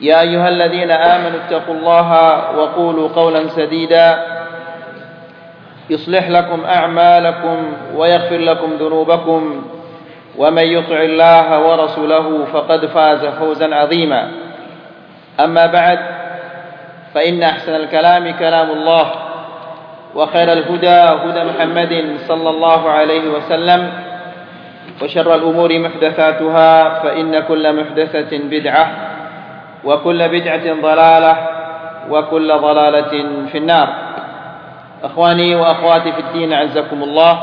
يا أيها الذين آمنوا اتقوا الله وقولوا قولا سديدا. يصلح لكم أعمالكم ويغفر لكم ذنوبكم. ومن يطع الله ورسوله فقد فاز فوزا عظيما. أما بعد فإن أحسن الكلام كلام الله وخير الهدى هدى محمد صلى الله عليه وسلم وشر الأمور محدثاتها فإن كل محدثة بدعة وكل بدعة ضلالة وكل ضلالة في النار أخواني وأخواتي في الدين عزكم الله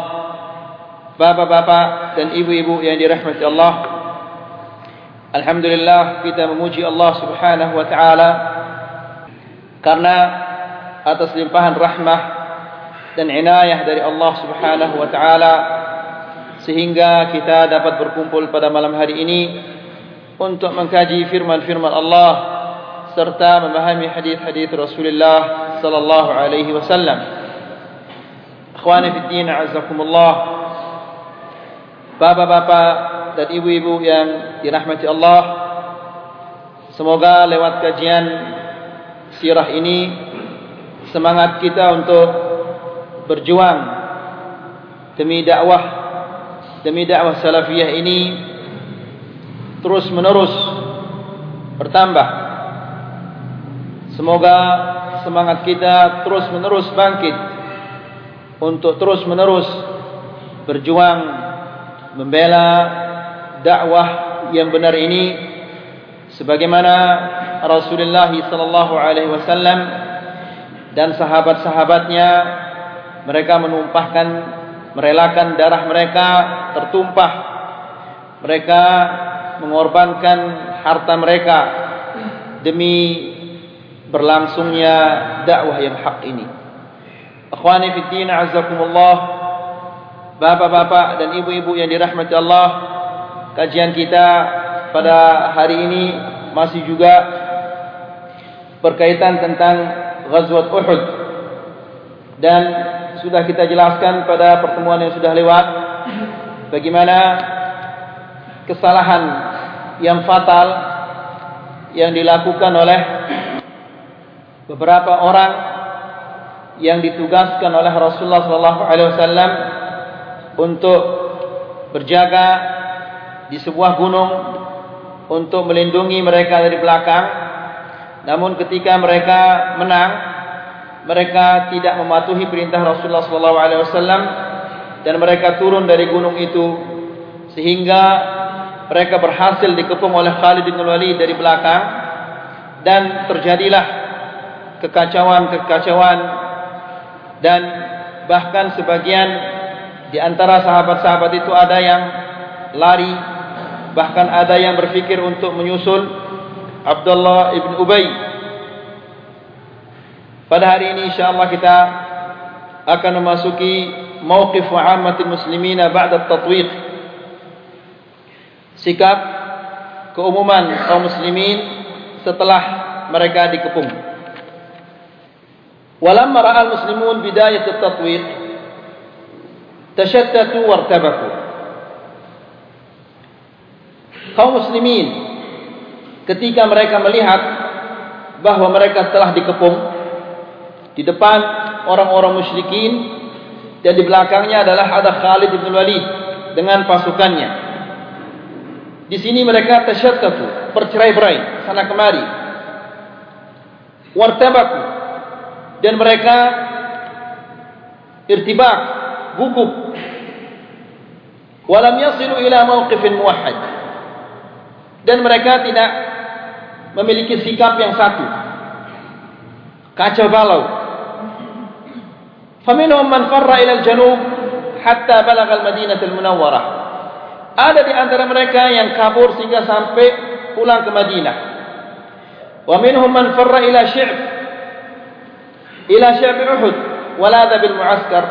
Bapak-bapak dan ibu-ibu yang dirahmati Allah Alhamdulillah kita memuji Allah subhanahu wa ta'ala Karena atas limpahan rahmah dan inayah dari Allah subhanahu wa ta'ala Sehingga kita dapat berkumpul pada malam hari ini untuk mengkaji firman-firman Allah Serta memahami hadis-hadis Rasulullah sallallahu alaihi wasallam. Akhwani fi din azakumullah Bapak-bapak dan ibu-ibu yang dirahmati Allah Semoga lewat kajian sirah ini Semangat kita untuk berjuang Demi dakwah Demi dakwah salafiyah ini Terus menerus bertambah. Semoga semangat kita terus menerus bangkit Untuk terus menerus berjuang membela dakwah yang benar ini sebagaimana Rasulullah sallallahu alaihi wasallam dan sahabat-sahabatnya mereka menumpahkan merelakan darah mereka tertumpah. Mereka mengorbankan harta mereka demi berlangsungnya dakwah yang hak ini. Akhwani fi din azakumullah Bapak-bapak dan ibu-ibu yang dirahmati Allah Kajian kita pada hari ini Masih juga Berkaitan tentang Ghazwat Uhud. Dan sudah kita jelaskan pada pertemuan yang sudah lewat Bagaimana Kesalahan Yang fatal Yang dilakukan oleh Beberapa orang Yang ditugaskan oleh Rasulullah SAW untuk berjaga di sebuah gunung untuk melindungi mereka dari belakang. Namun ketika mereka menang mereka tidak mematuhi perintah Rasulullah SAW dan mereka turun dari gunung itu sehingga mereka berhasil dikepung oleh Khalid bin Walid dari belakang dan terjadilah kekacauan-kekacauan dan bahkan sebagian di antara sahabat-sahabat itu ada yang lari bahkan ada yang berfikir untuk menyusul Abdullah ibn Ubay. Pada hari ini insyaallah kita akan memasuki mauqif wa'ammatil muslimina ba'da at-tatwiq sikap keumuman kaum muslimin setelah mereka dikepung. Walamma ra'al muslimun bidayat at-tatwiq tashattatu wartabaku kaum muslimin ketika mereka melihat bahwa mereka telah dikepung di depan orang-orang musyrikin dan di belakangnya adalah ada Khalid bin Walid dengan pasukannya di sini mereka tashattatu bercerai-berai sana kemari. Wartabaku. Dan mereka irtibak gugup. Walam yasilu ila mawqifin muwahhid. Dan mereka tidak memiliki sikap yang satu. Kacau balau. Faminhum man farra ila al-janub hatta balagha al-madinah al-munawwarah ada di antara mereka yang kabur sehingga sampai pulang ke Madinah wa minhum man farra ila syi'b ila syi'b Uhud walada bil mu'askar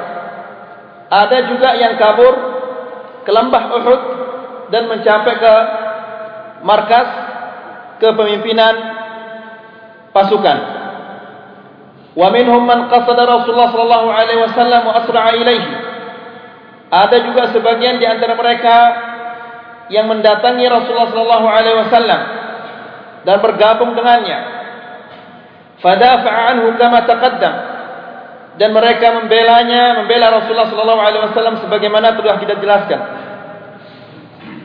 ada juga yang kabur ke lembah Uhud dan mencapai ke markas kepemimpinan pasukan. Wa minhum man qasada Rasulullah sallallahu alaihi wasallam wa asra'a ilaihi. Ada juga sebagian di antara mereka yang mendatangi Rasulullah sallallahu alaihi wasallam dan bergabung dengannya. Fadafa'a anhu kama taqaddam. Dan mereka membelanya, membela Rasulullah sallallahu alaihi wasallam sebagaimana telah kita jelaskan.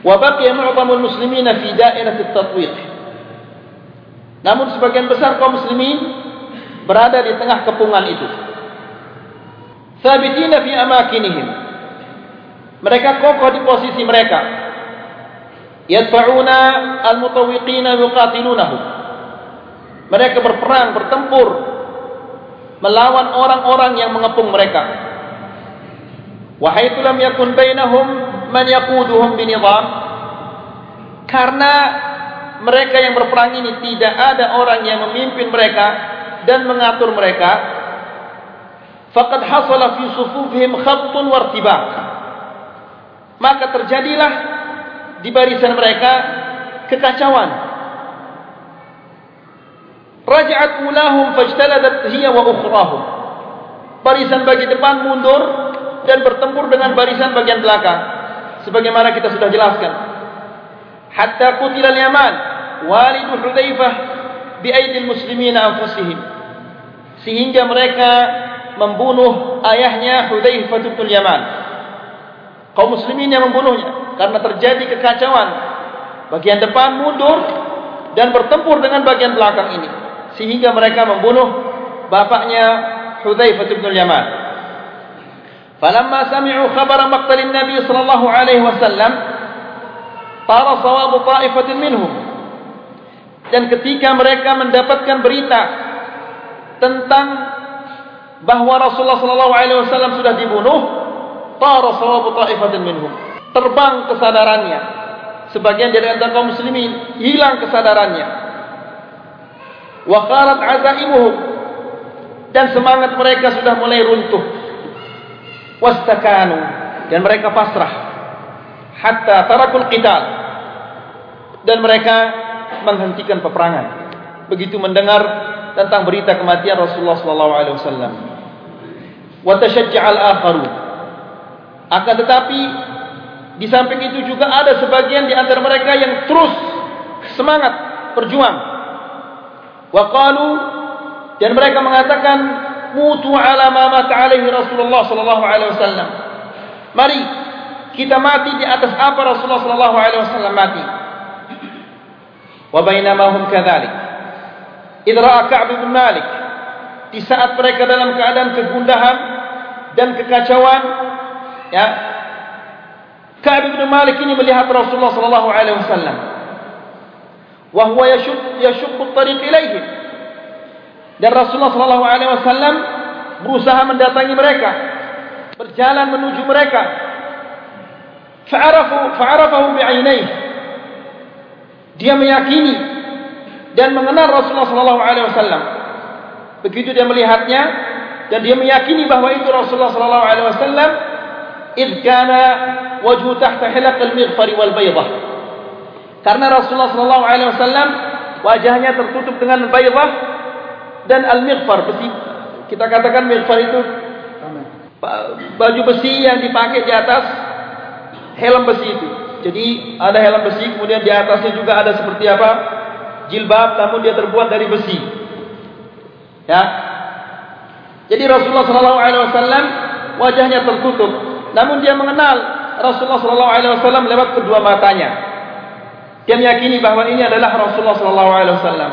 Wa baqiya mu'dhamul muslimina fi da'irat at-tatwiq. Namun sebagian besar kaum muslimin berada di tengah kepungan itu. Sabitina fi amakinihim. Mereka kokoh di posisi mereka. Yadfa'una al-mutawwiqina yuqatilunahum. Mereka berperang, bertempur melawan orang-orang yang mengepung mereka. Wahai lam yakun bainahum man yaquduhum binizam. Karena mereka yang berperang ini tidak ada orang yang memimpin mereka dan mengatur mereka faqad hasala fi sufufihim khattun wartibaq maka terjadilah di barisan mereka kekacauan. Raja'at ulahum fajtaladat hiya wa ukhrahum. Barisan bagi depan mundur dan bertempur dengan barisan bagian belakang. Sebagaimana kita sudah jelaskan. Hatta qutila al-yaman walidu hudzaifah bi aidil muslimin anfusihim. Sehingga mereka membunuh ayahnya Hudzaifah bin Yaman kaum muslimin yang membunuhnya. Karena terjadi kekacauan. Bagian depan mundur dan bertempur dengan bagian belakang ini. Sehingga mereka membunuh bapaknya Hudzaifah bin Yaman. Falamma sami'u khabara maqtalin nabi sallallahu alaihi wasallam tara sawabu ta'ifatin minhum. Dan ketika mereka mendapatkan berita tentang bahawa Rasulullah sallallahu alaihi wasallam sudah dibunuh tara sawabu ta'ifatin minhum. Terbang kesadarannya. Sebagian dari antara kaum muslimin hilang kesadarannya. Wa qarat azaimuhum. Dan semangat mereka sudah mulai runtuh. Wastakanu. Dan mereka pasrah. Hatta tarakul qital. Dan mereka menghentikan peperangan. Begitu mendengar tentang berita kematian Rasulullah sallallahu alaihi wasallam. Wa tashajja'al akharu akan tetapi di samping itu juga ada sebagian di antara mereka yang terus semangat berjuang. Wa qalu dan mereka mengatakan mutu ala ma mata alaihi Rasulullah sallallahu alaihi wasallam. Mari kita mati di atas apa Rasulullah sallallahu alaihi wasallam mati. Wa bainama hum kadzalik. Idra Ka'b bin Malik di saat mereka dalam keadaan kegundahan dan kekacauan, ya. Ka'ab bin Malik ini melihat Rasulullah sallallahu alaihi wasallam. Wa huwa yashuk yashuk at-tariq ilaihim dan Rasulullah sallallahu alaihi wasallam berusaha mendatangi mereka berjalan menuju mereka. Fa'arafu fa'arafahu bi'ainaihi dia meyakini dan mengenal Rasulullah sallallahu alaihi wasallam. Begitu dia melihatnya dan dia meyakini bahawa itu Rasulullah sallallahu alaihi wasallam id kana wajhu tahta hilaq al-mighfar wal baydah. Karena Rasulullah sallallahu alaihi wasallam wajahnya tertutup dengan baydah dan al-mighfar besi. Kita katakan mighfar itu baju besi yang dipakai di atas helm besi itu. Jadi ada helm besi, kemudian di atasnya juga ada seperti apa? Jilbab, namun dia terbuat dari besi. Ya. Jadi Rasulullah Sallallahu Alaihi Wasallam wajahnya tertutup, namun dia mengenal Rasulullah Sallallahu Alaihi Wasallam lewat kedua matanya. Dia meyakini bahawa ini adalah Rasulullah Sallallahu Alaihi Wasallam.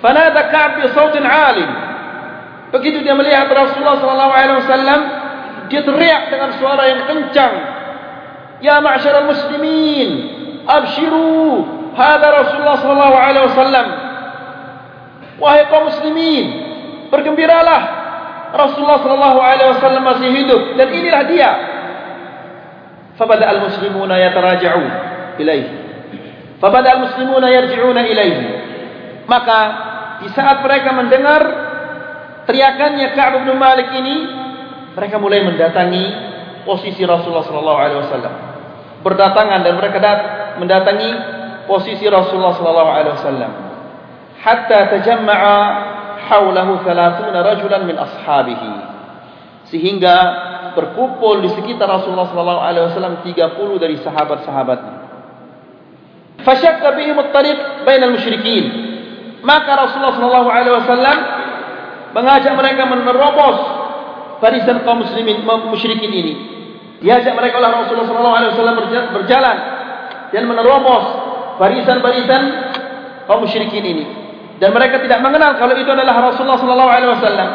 Fanada Ka'b bi sautin alim. Begitu dia melihat Rasulullah sallallahu alaihi wasallam, dia teriak dengan suara yang kencang. Ya ma'syaral muslimin, abshiru, hada Rasulullah sallallahu alaihi wasallam. Wahai kaum muslimin, bergembiralah. Rasulullah sallallahu alaihi wasallam masih hidup dan inilah dia. Fabada al-muslimuna yataraja'un ilaihi. Fabada al-muslimuna yarji'una ilaihi. Maka di saat mereka mendengar teriakannya Ka'ab bin Malik ini, mereka mulai mendatangi posisi Rasulullah sallallahu alaihi wasallam. Berdatangan dan mereka mendatangi posisi Rasulullah sallallahu alaihi wasallam. Hatta tajamma'a haulahu 30 rajulan min ashabihi. Sehingga berkumpul di sekitar Rasulullah sallallahu alaihi wasallam 30 dari sahabat-sahabatnya. Fashaqqa bihim at-tariq bainal musyrikin. Maka Rasulullah sallallahu alaihi wasallam mengajak mereka menerobos barisan kaum muslimin musyrikin ini. Diajak mereka oleh Rasulullah sallallahu alaihi wasallam berjalan dan menerobos barisan-barisan kaum musyrikin ini. Dan mereka tidak mengenal kalau itu adalah Rasulullah sallallahu alaihi wasallam.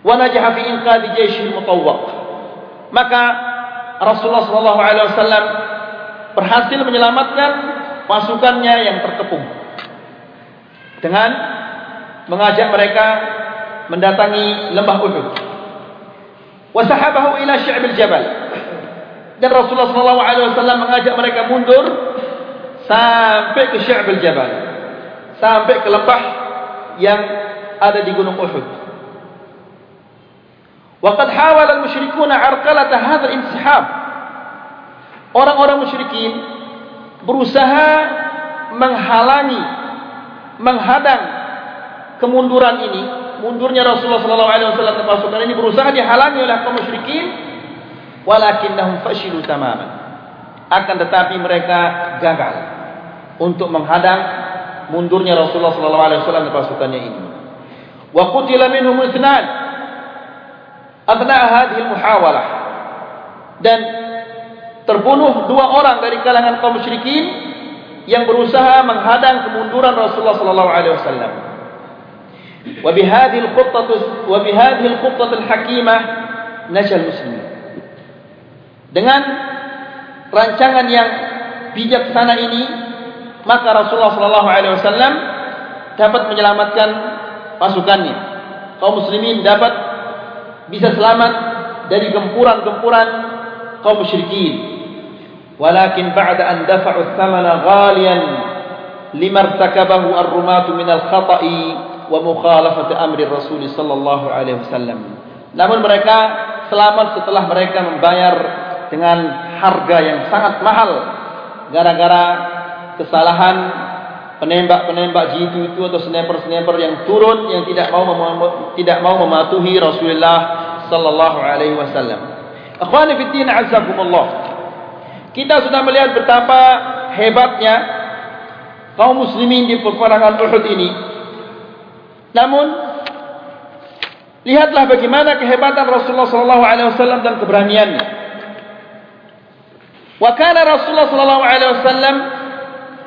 Wa najaha fi inqadhi jaysh al-mutawwaq. Maka Rasulullah sallallahu alaihi wasallam berhasil menyelamatkan pasukannya yang terkepung dengan mengajak mereka mendatangi lembah Uhud. Wasahabahu ila syi'bil jabal. Dan Rasulullah sallallahu alaihi wasallam mengajak mereka mundur sampai ke syi'bil jabal. Sampai ke lembah yang ada di gunung Uhud. Waqad hawala al-musyrikuuna 'arqalata hadzal insihab. Orang-orang musyrikin berusaha menghalangi menghadang kemunduran ini, mundurnya Rasulullah sallallahu alaihi wasallam pasukan ini berusaha dihalangi oleh kaum musyrikin, walakinnahum fashilu tamaman. Akan tetapi mereka gagal untuk menghadang mundurnya Rasulullah sallallahu alaihi wasallam pasukannya ini. Wa qutila minhum ithnan adna hadhihi al-muhawalah. Dan terbunuh dua orang dari kalangan kaum musyrikin yang berusaha menghadang kemunduran Rasulullah sallallahu alaihi wasallam. Wa bihadhihi al-khuttah wa bihadhihi al-hakimah najal muslimin. Dengan rancangan yang bijaksana ini, maka Rasulullah sallallahu alaihi wasallam dapat menyelamatkan pasukannya. Kaum muslimin dapat bisa selamat dari gempuran-gempuran kaum musyrikin. Walakin ba'da an dafa'u thamana ghalian limartakabahu ar-rumatu min al-khata'i wa mukhalafati amri Rasul sallallahu alaihi wasallam. Namun mereka selamat setelah mereka membayar dengan harga yang sangat mahal gara-gara kesalahan penembak-penembak jitu itu atau sniper-sniper yang turun yang tidak mau tidak mau mematuhi Rasulullah sallallahu alaihi wasallam. Akhwani fi din azzakumullah. Kita sudah melihat betapa hebatnya kaum muslimin di peperangan Uhud ini. Namun lihatlah bagaimana kehebatan Rasulullah sallallahu alaihi wasallam dan keberaniannya. Wa kana Rasulullah sallallahu alaihi wasallam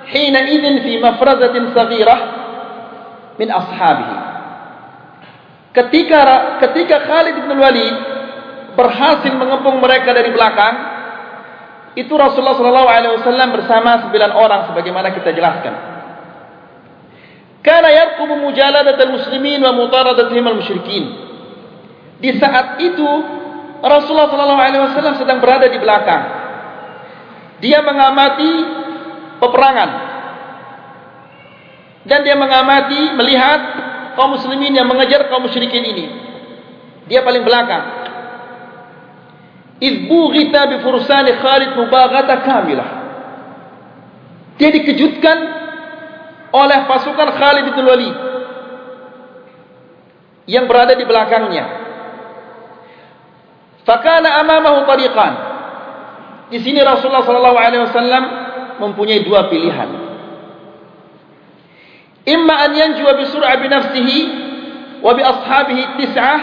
idzin fi mafrazatin saghirah min ashabihi. Ketika ketika Khalid bin Walid berhasil mengepung mereka dari belakang, itu Rasulullah sallallahu alaihi wasallam bersama sembilan orang sebagaimana kita jelaskan. Kana yarqubu mujaladatal muslimin wa mutaradatihim al-musyrikin. Di saat itu Rasulullah sallallahu alaihi wasallam sedang berada di belakang. Dia mengamati peperangan. Dan dia mengamati melihat kaum muslimin yang mengejar kaum musyrikin ini. Dia paling belakang. Izbu kita bi fursani Khalid mubaghata kamilah. Dia dikejutkan oleh pasukan Khalid bin Walid yang berada di belakangnya. Fakana amamahu tariqan. Di sini Rasulullah sallallahu alaihi wasallam mempunyai dua pilihan. Imma an yanjua bi sur'a bi nafsihi wa bi ashabihi tis'ah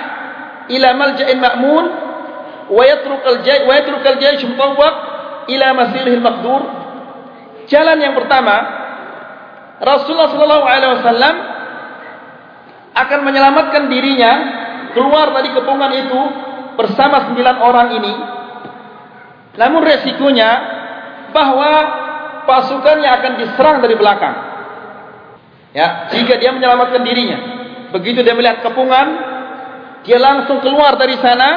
ila malja'in ma'mun wa yatruk al-jay wa yatruk al-jay mutawwaq ila masirihil maqdur. Jalan yang pertama, Rasulullah sallallahu alaihi wasallam akan menyelamatkan dirinya keluar dari kepungan itu bersama sembilan orang ini. Namun resikonya bahwa pasukannya akan diserang dari belakang. Ya, jika dia menyelamatkan dirinya. Begitu dia melihat kepungan, dia langsung keluar dari sana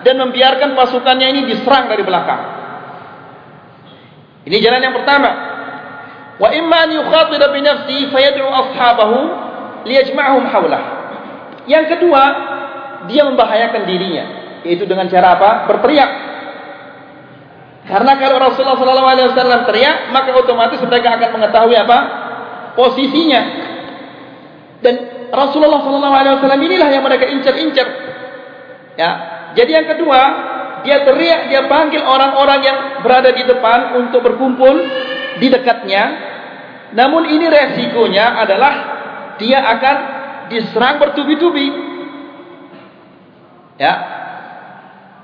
dan membiarkan pasukannya ini diserang dari belakang. Ini jalan yang pertama. Wa imma an yukhatira bi nafsihi fayad'u ashabahu liyajma'hum hawlah. Yang kedua, dia membahayakan dirinya, yaitu dengan cara apa? Berteriak. Karena kalau Rasulullah SAW teriak, maka otomatis mereka akan mengetahui apa? Posisinya. Dan Rasulullah SAW inilah yang mereka incar-incar. Ya. Jadi yang kedua, dia teriak, dia panggil orang-orang yang berada di depan untuk berkumpul di dekatnya. Namun ini resikonya adalah dia akan diserang bertubi-tubi. Ya.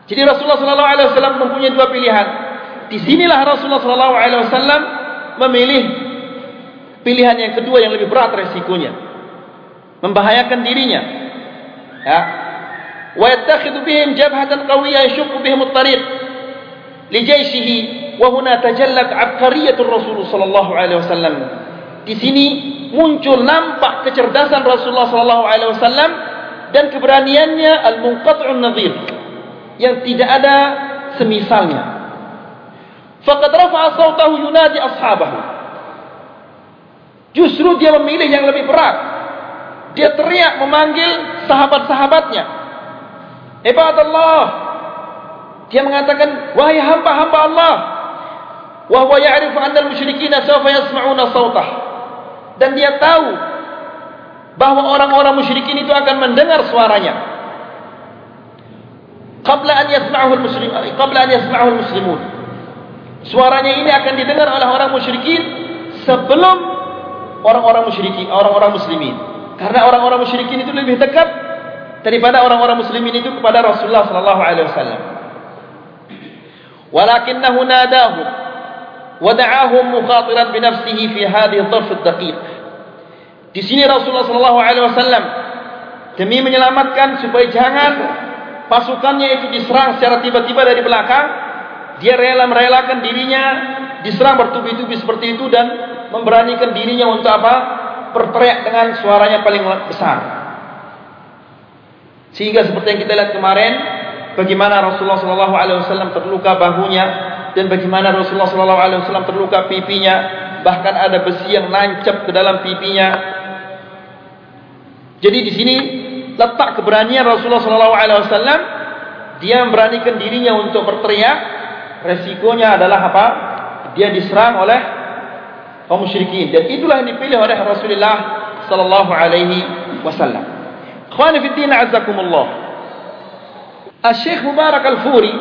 Jadi Rasulullah sallallahu alaihi wasallam mempunyai dua pilihan. Di sinilah Rasulullah sallallahu alaihi wasallam memilih pilihan yang kedua yang lebih berat resikonya. Membahayakan dirinya. Ya. Wa yattakhidhu bihim jabhatan qawiyya yashqu bihim at-tariq li jayshihi wa huna tajallat 'abqariyyatu Rasulullah sallallahu alaihi wasallam. Di sini muncul nampak kecerdasan Rasulullah sallallahu alaihi wasallam dan keberaniannya al-munqati'un nadhir yang tidak ada semisalnya. Faqad rafa'a sawtahu yunadi ashabahu. Justru dia memilih yang lebih berat. Dia teriak memanggil sahabat-sahabatnya. Ibad Allah. Dia mengatakan, wahai hamba-hamba Allah. Wa huwa ya'rifu anna al-musyrikin sawfa yasma'una sawtah. Dan dia tahu bahawa orang-orang musyrikin itu akan mendengar suaranya qabla an yasma'uhu al-muslim qabla an yasma'uhu al-muslimun suaranya ini akan didengar oleh orang musyrikin sebelum orang-orang musyrikin orang-orang muslimin. Karena orang-orang musyrikin itu lebih dekat daripada orang-orang muslimin itu kepada Rasulullah sallallahu alaihi wasallam. Walakinnahu nadahu wada'ahum mukhatiran bi nafsihi fi hadhihi ad-dharf ad-daqiq. Di sini Rasulullah sallallahu alaihi wasallam demi menyelamatkan supaya jangan pasukannya itu diserang secara tiba-tiba dari belakang, dia rela merelakan dirinya diserang bertubi-tubi seperti itu dan memberanikan dirinya untuk apa? Berteriak dengan suaranya paling besar. Sehingga seperti yang kita lihat kemarin, bagaimana Rasulullah sallallahu alaihi wasallam terluka bahunya dan bagaimana Rasulullah sallallahu alaihi wasallam terluka pipinya, bahkan ada besi yang nancap ke dalam pipinya. Jadi di sini letak keberanian Rasulullah sallallahu alaihi wasallam dia memberanikan dirinya untuk berteriak resikonya adalah apa? Dia diserang oleh kaum musyrikin. Dan itulah yang dipilih oleh Rasulullah sallallahu alaihi wasallam. Ikhwani fi din azzakumullah Al-Syekh Mubarak Al-Furi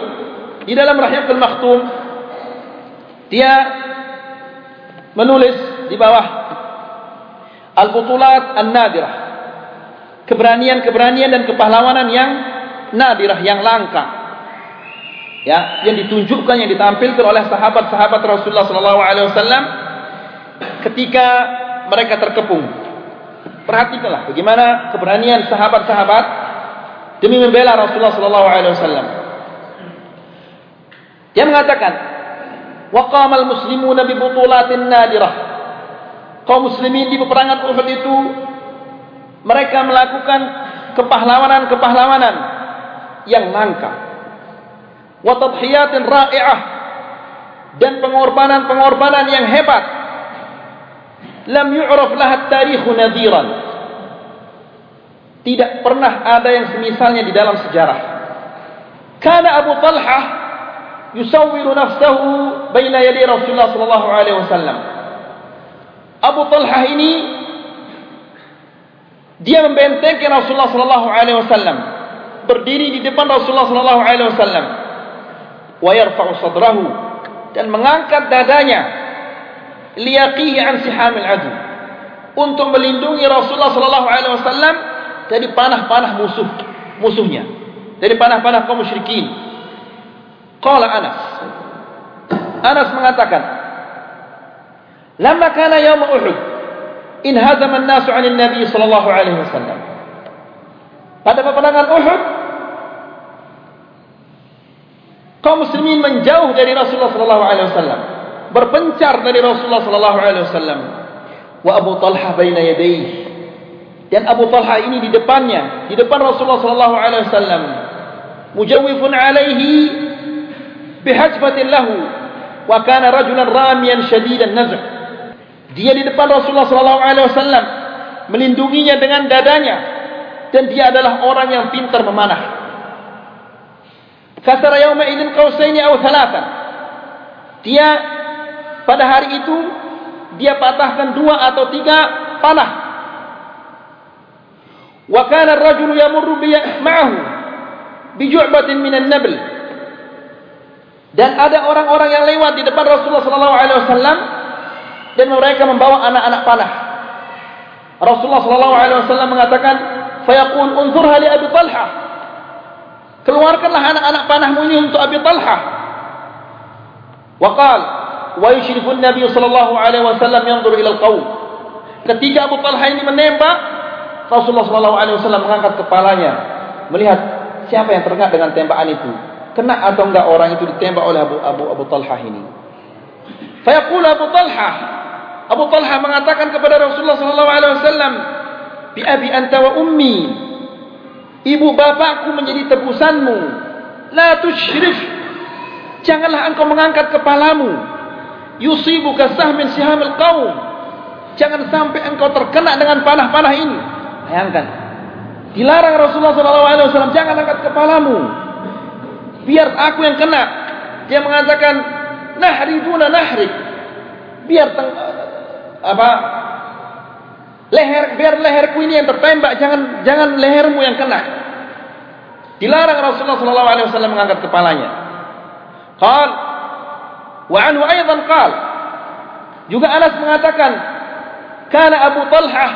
di dalam Rahiq Al-Makhtum dia menulis di bawah Al-Butulat An-Nadirah. Keberanian-keberanian dan kepahlawanan yang nadirah yang langka ya yang ditunjukkan yang ditampilkan oleh sahabat-sahabat Rasulullah sallallahu alaihi wasallam ketika mereka terkepung. Perhatikanlah bagaimana keberanian sahabat-sahabat demi membela Rasulullah sallallahu alaihi wasallam. Dia mengatakan waqamal muslimuna bi butulatin nadirah. Kaum muslimin di peperangan Uhud itu mereka melakukan kepahlawanan-kepahlawanan yang langka wa tadhiyatin ra'i'ah dan pengorbanan-pengorbanan yang hebat. Lam yu'raf lahat tarikh nadiran tidak pernah ada yang semisalnya di dalam sejarah. Kana Abu Talha yusawwiru nafsahu baina yadi Rasulullah sallallahu alaihi wasallam. Abu Talha ini dia membentengkan Rasulullah sallallahu alaihi wasallam. Berdiri di depan Rasulullah sallallahu alaihi wasallam wa yarfa'u sadrahu dan mengangkat dadanya liyaqihi an sihamil adu untuk melindungi Rasulullah sallallahu alaihi wasallam dari panah-panah musuh musuhnya dari panah-panah kaum musyrikin. Qala Anas. Anas mengatakan lamma kana yaum Uhud in hazama an-nasu 'an an-nabi sallallahu alaihi wasallam. Pada peperangan Uhud kaum muslimin menjauh dari Rasulullah sallallahu alaihi wasallam berpencar dari Rasulullah sallallahu alaihi wasallam. Wa Abu Talha baina yadayhi. Dan Abu Talha ini di depannya di depan Rasulullah sallallahu alaihi wasallam. Mujawwifun alaihi bihajfatin lahu. Wa kana rajulan ramiyan shadidan naz' dia di depan Rasulullah sallallahu alaihi wasallam melindunginya dengan dadanya. Dan dia adalah orang yang pintar memanah kasara yawma idin qausaini aw thalathan dia pada hari itu dia patahkan dua atau tiga panah wa kana ar-rajulu yamurru bi ma'ahu bi ju'batin min an-nabl dan ada orang-orang yang lewat di depan Rasulullah sallallahu alaihi wasallam dan mereka membawa anak-anak panah. Rasulullah sallallahu alaihi wasallam mengatakan, "Fayaqul unzurha li Abi Talha." Keluarkanlah anak-anak panahmu ini untuk Abi Talha. Wa qala, "Wa yushrifu an-nabi sallallahu alaihi wasallam yanzur ila al-qaum." Ketika Abu Talha ini menembak, Rasulullah sallallahu alaihi wasallam mengangkat kepalanya melihat siapa yang terkena dengan tembakan itu kena atau enggak orang itu ditembak oleh Abu Abu Abu Talha ini. Fayaqul Abu Talha Abu Talha mengatakan kepada Rasulullah sallallahu alaihi wasallam, "Bi abi anta wa ummi." Ibu bapakku menjadi tebusanmu. La tusyrif. Janganlah engkau mengangkat kepalamu. Yusibuka sahmin sihamil qaum. Jangan sampai engkau terkena dengan panah-panah ini. Bayangkan. Dilarang Rasulullah wasallam jangan angkat kepalamu biar aku yang kena. Dia mengatakan, nahri duna nahri. Biar teng, apa leher biar leherku ini yang tertembak jangan jangan lehermu yang kena. Dilarang Rasulullah sallallahu alaihi wasallam mengangkat kepalanya. Qal wa anhu aidan qal juga Anas mengatakan kana Abu Talhah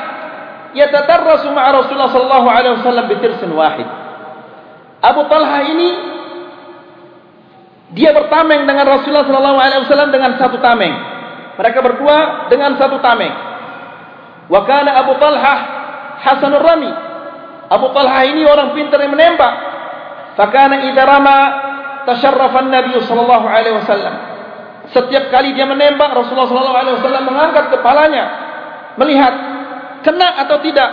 yatadarrasu ma'a Rasulullah sallallahu alaihi wasallam bi tirsin wahid. Abu Talhah ini dia bertameng dengan Rasulullah sallallahu alaihi wasallam dengan satu tameng. Mereka berdua dengan satu tameng. Wa kana Abu Talhah Hasanur Rami. Abu Talhah ini orang pintar yang menembak. Fakana idza rama tasharrafa an-nabi sallallahu alaihi wasallam. Setiap kali dia menembak Rasulullah sallallahu alaihi wasallam mengangkat kepalanya melihat kena atau tidak,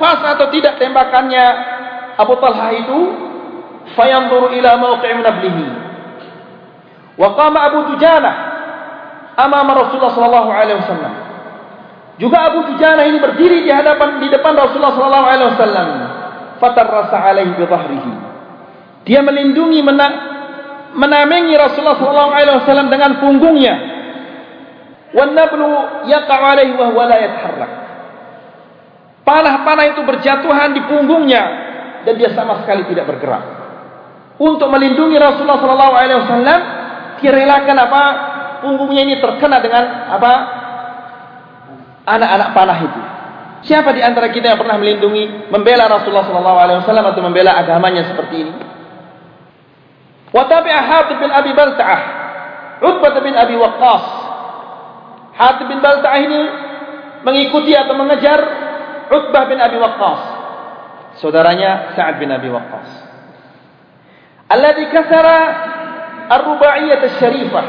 pas atau tidak tembakannya Abu Talhah itu fayanzuru ila mawqi'i nablihi Wa Abu Dujana amama Rasulullah sallallahu alaihi wasallam. Juga Abu Dujana ini berdiri di hadapan di depan Rasulullah sallallahu alaihi wasallam. Fatarrasa alaihi bi dhahrihi. Dia melindungi mena menamengi Rasulullah sallallahu alaihi wasallam dengan punggungnya. Wan nablu yaqa alaihi wa huwa la yataharrak. Panah-panah itu berjatuhan di punggungnya dan dia sama sekali tidak bergerak. Untuk melindungi Rasulullah sallallahu alaihi wasallam, direlakan apa punggungnya ini terkena dengan apa anak-anak panah itu. Siapa di antara kita yang pernah melindungi, membela Rasulullah sallallahu alaihi wasallam atau membela agamanya seperti ini? Watabi ahad Hatib bin Abi Balta'ah, Utbah bin Abi Waqqas. Hatib bin Balta'ah ini mengikuti atau mengejar Utbah bin Abi Waqqas. Saudaranya Sa'ad bin Abi Waqqas. Alladhi kasara ar-ruba'iyyah asy-syarifah,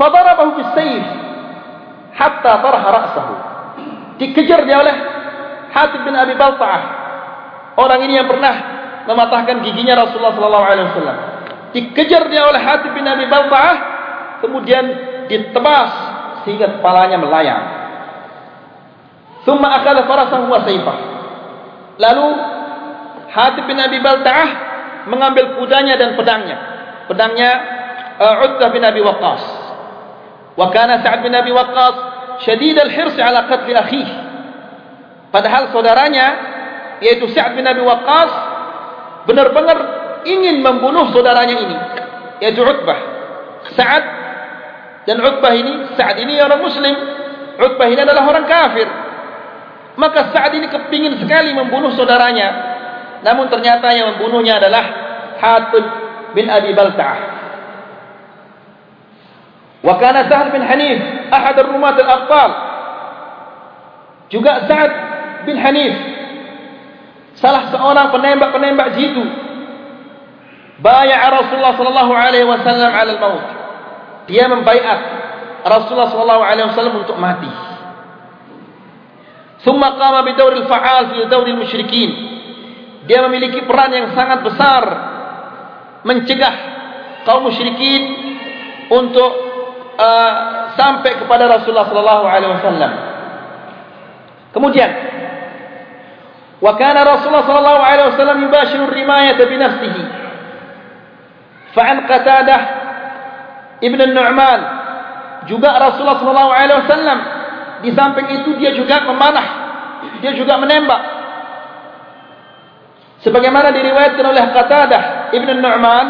Fadarabahu bisayf hatta tarha ra'sahu. Dikejar dia oleh Hatib bin Abi Balta'ah. Orang ini yang pernah mematahkan giginya Rasulullah sallallahu alaihi wasallam. Dikejar dia oleh Hatib bin Abi Balta'ah kemudian ditebas sehingga kepalanya melayang. Thumma akhadha farasahu wa sayfah. Lalu Hatib bin Abi Balta'ah mengambil kudanya dan pedangnya. Pedangnya uh, Utbah bin Abi Waqqas. Wa kana Sa'ad bin Abi Waqqas syadid al-hirs ala qatl akhih. Padahal saudaranya yaitu Sa'ad bin Abi Waqqas benar-benar ingin membunuh saudaranya ini yaitu Utbah. Sa'ad dan Utbah ini, Sa'ad ini orang muslim, Utbah ini adalah orang kafir. Maka Sa'ad ini kepingin sekali membunuh saudaranya namun ternyata yang membunuhnya adalah Hatib bin Abi Balta'ah. Wa bin Hanif ahad ar-rumat al-aqtal. Juga Sa'ad bin Hanif salah seorang penembak-penembak jitu. Bayar Rasulullah sallallahu alaihi wasallam ala al-maut dia membaiat Rasulullah sallallahu alaihi wasallam untuk mati. Qama bi dawr al-fa'al fi dawr al-musyrikin dia memiliki peran yang sangat besar mencegah kaum musyrikin untuk uh, sampai kepada Rasulullah sallallahu alaihi wasallam. Kemudian wa kana Rasulullah sallallahu alaihi wasallam yubashiru ar-rimayah bi nafsihi. Fa'an qatadah ibn Nu'man juga Rasulullah sallallahu alaihi wasallam di samping itu dia juga memanah dia juga menembak. Sebagaimana diriwayatkan oleh Qatadah ibn Nu'man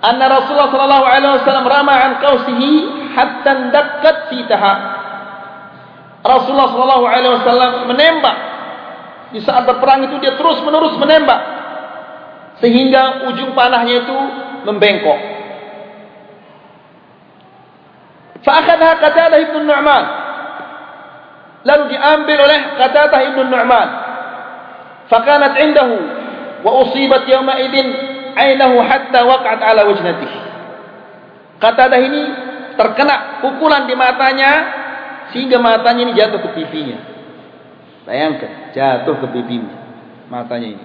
anna Rasulullah sallallahu alaihi wasallam rama an qausihi hatta dakkat fitaha Rasulullah sallallahu alaihi wasallam menembak di saat berperang itu dia terus menerus menembak sehingga ujung panahnya itu membengkok. Fa'akhadha Qatadah ibn Nu'man. Lalu diambil oleh Qatadah ibn Nu'man. Fakanat indahu wa usibat yawma idin ainahu hatta waqa'at ala wajnatih. Qatadah ini terkena pukulan di matanya sehingga matanya ini jatuh ke pipinya. Bayangkan, jatuh ke pipinya matanya ini.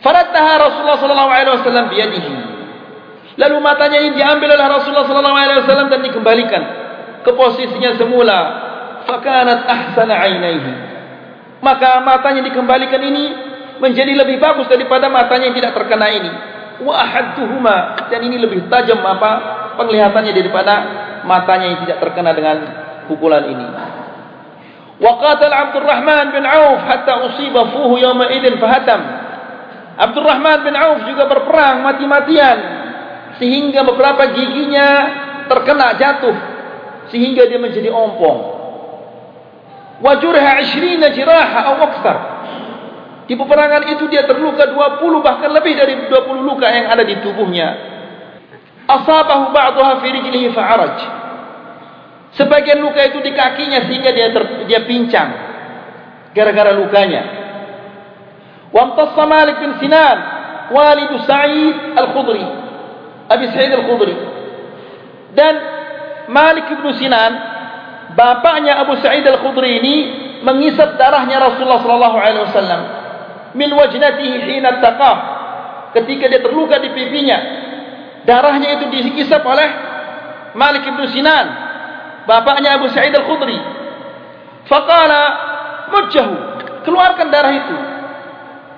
Farattaha Rasulullah sallallahu alaihi wasallam biyadihi. Lalu matanya ini diambil oleh Rasulullah sallallahu alaihi wasallam dan dikembalikan ke posisinya semula. Fakanat ahsana ainaihi. Maka matanya dikembalikan ini menjadi lebih bagus daripada matanya yang tidak terkena ini. Wa ahadtuhuma dan ini lebih tajam apa penglihatannya daripada matanya yang tidak terkena dengan pukulan ini. Wa qatala Abdurrahman bin Auf hatta usiba fuhu yawma idin fahatam. Abdurrahman bin Auf juga berperang mati-matian sehingga beberapa giginya terkena jatuh sehingga dia menjadi ompong. Wajurha 20 jiraha atau akthar. Di peperangan itu dia terluka 20 bahkan lebih dari 20 luka yang ada di tubuhnya. Asabahu ba'daha fi rijlihi fa'araj. Sebagian luka itu di kakinya sehingga dia ter, dia pincang gara-gara lukanya. Wa amtassa Malik bin Sinan, walid Sa'id Al-Khudri, Abi Sa'id Al-Khudri. Dan Malik bin Sinan, bapaknya Abu Sa'id Al-Khudri ini mengisap darahnya Rasulullah sallallahu alaihi wasallam min wajnatihi hina taqah ketika dia terluka di pipinya darahnya itu diisap oleh Malik bin Sinan bapaknya Abu Sa'id Al-Khudri. Faqala mujjahu. Keluarkan darah itu.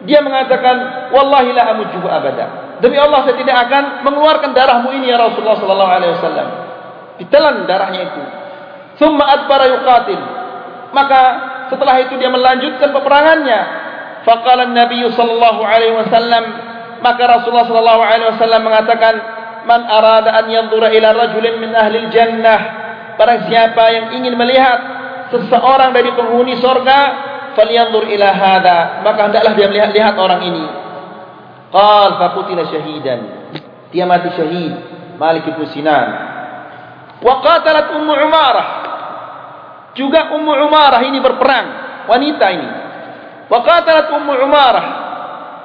Dia mengatakan wallahi la amujjuhu abada. Demi Allah saya tidak akan mengeluarkan darahmu ini ya Rasulullah sallallahu alaihi wasallam. Ditelan darahnya itu. Thumma adbara yuqatil. Maka setelah itu dia melanjutkan peperangannya faqala an-nabiy sallallahu alaihi wasallam maka Rasulullah sallallahu alaihi wasallam mengatakan man arada an yanzura ila rajulin min ahli al-jannah. Barang siapa yang ingin melihat seseorang dari penghuni surga falyanzur ila hadha. Maka hendaklah dia melihat lihat orang ini. Qal faqutila syahidan. Dia mati syahid Malik bin Sinan. Wa qatalat ummu umarah. Juga ummu umarah ini berperang wanita ini umarah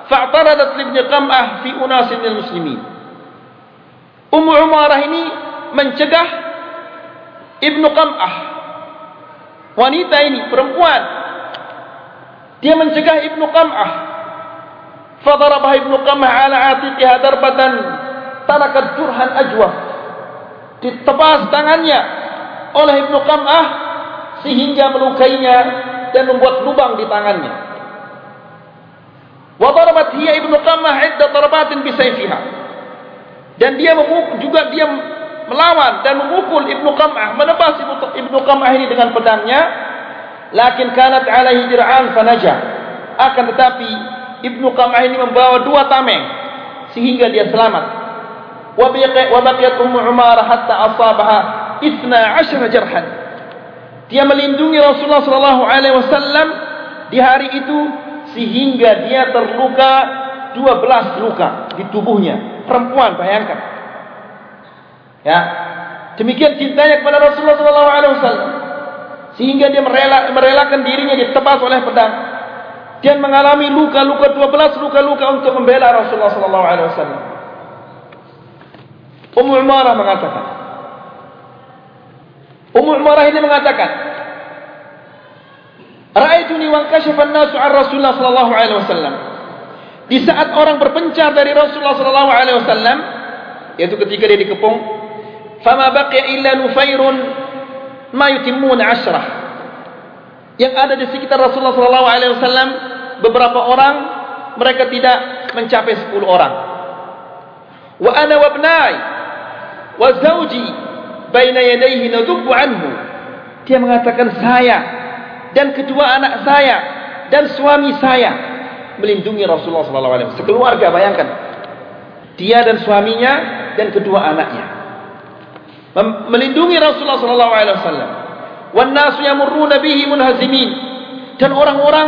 fa'taradat li ibn qam'ah fi unas min muslimin ummu umarah ini mencegah ibnu qam'ah wanita ini perempuan dia mencegah Ibnu Qam'ah. Fadarabah Ibnu Qam'ah ala atiqiha darbatan tarakat jurhan ajwah. Ditebas tangannya oleh Ibnu Qam'ah sehingga melukainya dan membuat lubang di tangannya. Wa darabat hiya Ibnu Qam'ah idda darbatin bi sayfiha. Dan dia memukul juga dia melawan dan memukul Ibnu Qam'ah, menebas Ibnu Qam'ah ini dengan pedangnya Lakin kanat alaihi dir'an fanaja. Akan tetapi Ibnu Qam'ah ini membawa dua tameng sehingga dia selamat. Wa baqiyat Ummu Umarah hatta asabaha 12 jarhan. Dia melindungi Rasulullah sallallahu alaihi wasallam di hari itu sehingga dia terluka 12 luka di tubuhnya. Perempuan bayangkan. Ya. Demikian cintanya kepada Rasulullah sallallahu alaihi wasallam sehingga dia merela, merelakan dirinya ditebas oleh pedang dan mengalami luka-luka 12 luka-luka untuk membela Rasulullah sallallahu alaihi wasallam. Ummu Umarah mengatakan Ummu Umarah ini mengatakan Ra'aituni wa kashafa an-nasu 'an Rasulullah sallallahu alaihi wasallam. Di saat orang berpencar dari Rasulullah sallallahu alaihi wasallam, yaitu ketika dia dikepung, fama baqiya illa nufairun ma yutimmun 'ashrah. Yang ada di sekitar Rasulullah sallallahu alaihi wasallam beberapa orang mereka tidak mencapai 10 orang. Wa ana wa ibnai wa zawji baina yadayhi nadubbu anhu. Dia mengatakan saya dan kedua anak saya dan suami saya melindungi Rasulullah sallallahu alaihi wasallam. Sekeluarga bayangkan. Dia dan suaminya dan kedua anaknya melindungi Rasulullah sallallahu alaihi wasallam. Wan nasu yamurruna bihi munhazimin. Dan orang-orang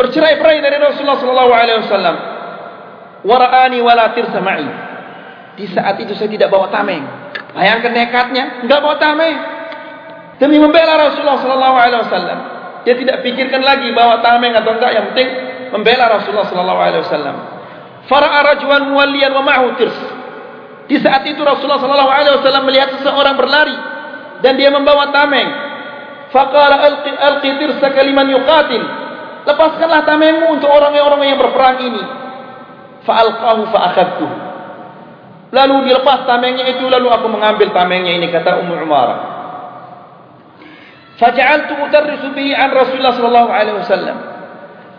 bercerai-berai dari Rasulullah sallallahu alaihi wasallam. Wara'ani wala tirsa ma'i. Di saat itu saya tidak bawa tameng. Bayangkan nekatnya, enggak bawa tameng demi membela Rasulullah sallallahu alaihi wasallam. Dia tidak pikirkan lagi bawa tameng atau enggak, yang penting membela Rasulullah sallallahu alaihi wasallam. Fara'a rajulan muwalliyan wa ma'hu tirs. Di saat itu Rasulullah sallallahu alaihi wasallam melihat seseorang berlari dan dia membawa tameng. Faqala alqi alqi tirsaka liman yuqatil. Lepaskanlah tamengmu untuk orang-orang yang berperang ini. Fa'alqahu fa'akhadtuhu. Lalu dilepas tamengnya itu lalu aku mengambil tamengnya ini kata Ummu Umarah. Faja'altu mudarrisu bihi an Rasulullah sallallahu alaihi wasallam.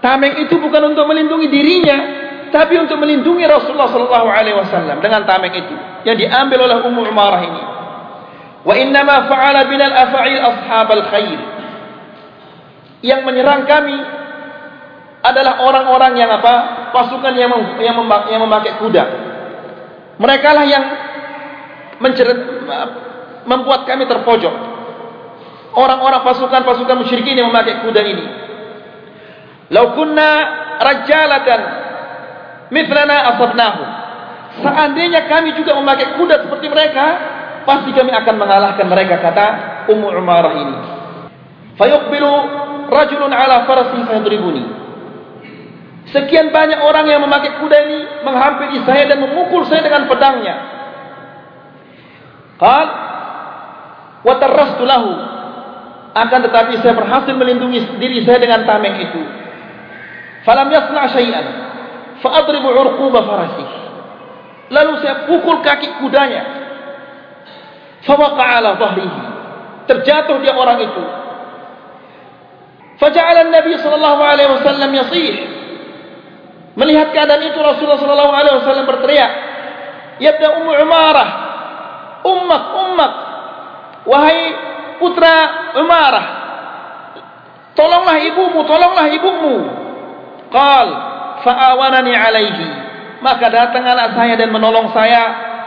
Tameng itu bukan untuk melindungi dirinya, tapi untuk melindungi Rasulullah sallallahu alaihi wasallam dengan tameng itu yang diambil oleh Ummu Umarah ini. Wa inna ma fa'ala bina al-af'il ashabal khair. Yang menyerang kami adalah orang-orang yang apa? Pasukan yang mem yang, mem yang memakai kuda. Mereka lah yang membuat kami terpojok orang-orang pasukan-pasukan musyrikin yang memakai kuda ini. Lau kunna rajalatan mithlana asabnahu. Seandainya kami juga memakai kuda seperti mereka, pasti kami akan mengalahkan mereka kata Ummu Umarah ini. Fayuqbilu rajulun ala farasi fayadribuni. Sekian banyak orang yang memakai kuda ini menghampiri saya dan memukul saya dengan pedangnya. Qal wa tarrastu lahu akan tetapi saya berhasil melindungi diri saya dengan tameng itu. Falam yasna syai'an. Fa adribu urquba farasi. Lalu saya pukul kaki kudanya. Fa waqa'a ala dhahrihi. Terjatuh dia orang itu. Faja'ala Nabi sallallahu alaihi wasallam yasih. Melihat keadaan itu Rasulullah sallallahu alaihi wasallam berteriak, "Yabda Ummu Umarah, ummak ummak." Wahai putra Umarah tolonglah ibumu tolonglah ibumu. Qal fa'awanani alaihi. Maka datang anak saya dan menolong saya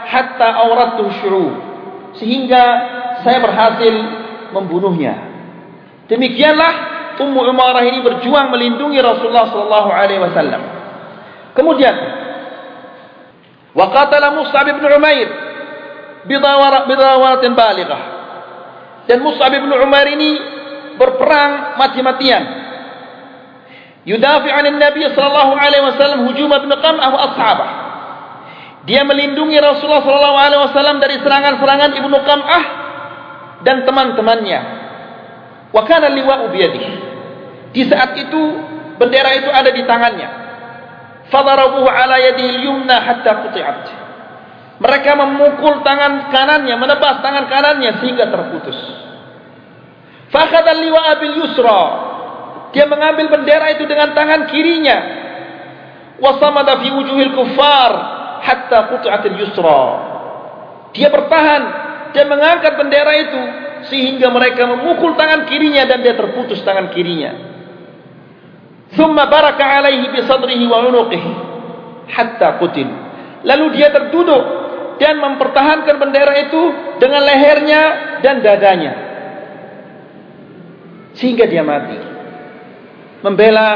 hatta auratu syuru sehingga saya berhasil membunuhnya. Demikianlah Ummu Umarah ini berjuang melindungi Rasulullah sallallahu alaihi wasallam. Kemudian wa qatala Mus'ab bin Umair bidawaratin balighah dan Mus'ab bin Umar ini berperang mati-matian. Yudafi 'an Nabi sallallahu alaihi wasallam hujum Ibn Qam'ah wa ashabah. Dia melindungi Rasulullah sallallahu alaihi wasallam dari serangan-serangan Ibnu Qam'ah dan teman-temannya. Wa kana liwa'u bi Di saat itu bendera itu ada di tangannya. Fadarabuhu ala yadihi al-yumna hatta quti'at. Mereka memukul tangan kanannya, menebas tangan kanannya sehingga terputus. Fakhadha liwa abil yusra. Dia mengambil bendera itu dengan tangan kirinya. Wasamada fi wujuhil kuffar hatta qut'atil yusra. Dia bertahan dan mengangkat bendera itu sehingga mereka memukul tangan kirinya dan dia terputus tangan kirinya. Thumma baraka alaihi bi sadrihi wa unuqihi hatta qutil. Lalu dia terduduk dan mempertahankan bendera itu dengan lehernya dan dadanya. Sehingga dia mati. Membela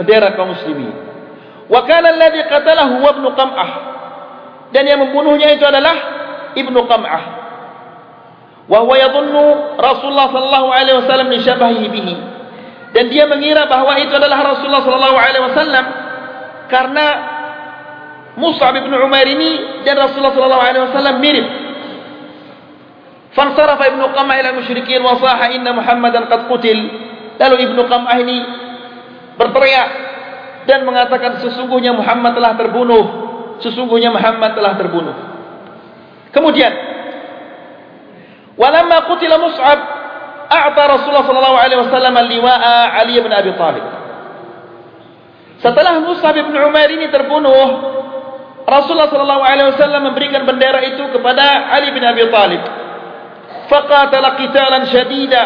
bendera kaum muslimin. Wa kana alladhi qatalahu huwa ibnu qam'ah. Dan yang membunuhnya itu adalah ibnu qam'ah. Wa huwa yadhunnu Rasulullah sallallahu alaihi wasallam shabahihi bihi. Dan dia mengira bahwa itu adalah Rasulullah sallallahu alaihi wasallam karena Mus'ab bin Umair ini dan Rasulullah sallallahu alaihi wasallam mirip. Fansarafa ibnu Qam'ah ila musyrikin wa saha inna Muhammadan qad qutil. Lalu ibnu Qam'ah ini berteriak dan mengatakan sesungguhnya Muhammad telah terbunuh. Sesungguhnya Muhammad telah terbunuh. Kemudian Walamma qutila Mus'ab a'ta Rasulullah sallallahu alaihi wasallam al-liwa'a Ali bin Abi Thalib. Setelah Mus'ab bin Umair ini terbunuh, Rasulullah sallallahu alaihi wasallam memberikan bendera itu kepada Ali bin Abi Thalib. Faqatala qitalan shadida.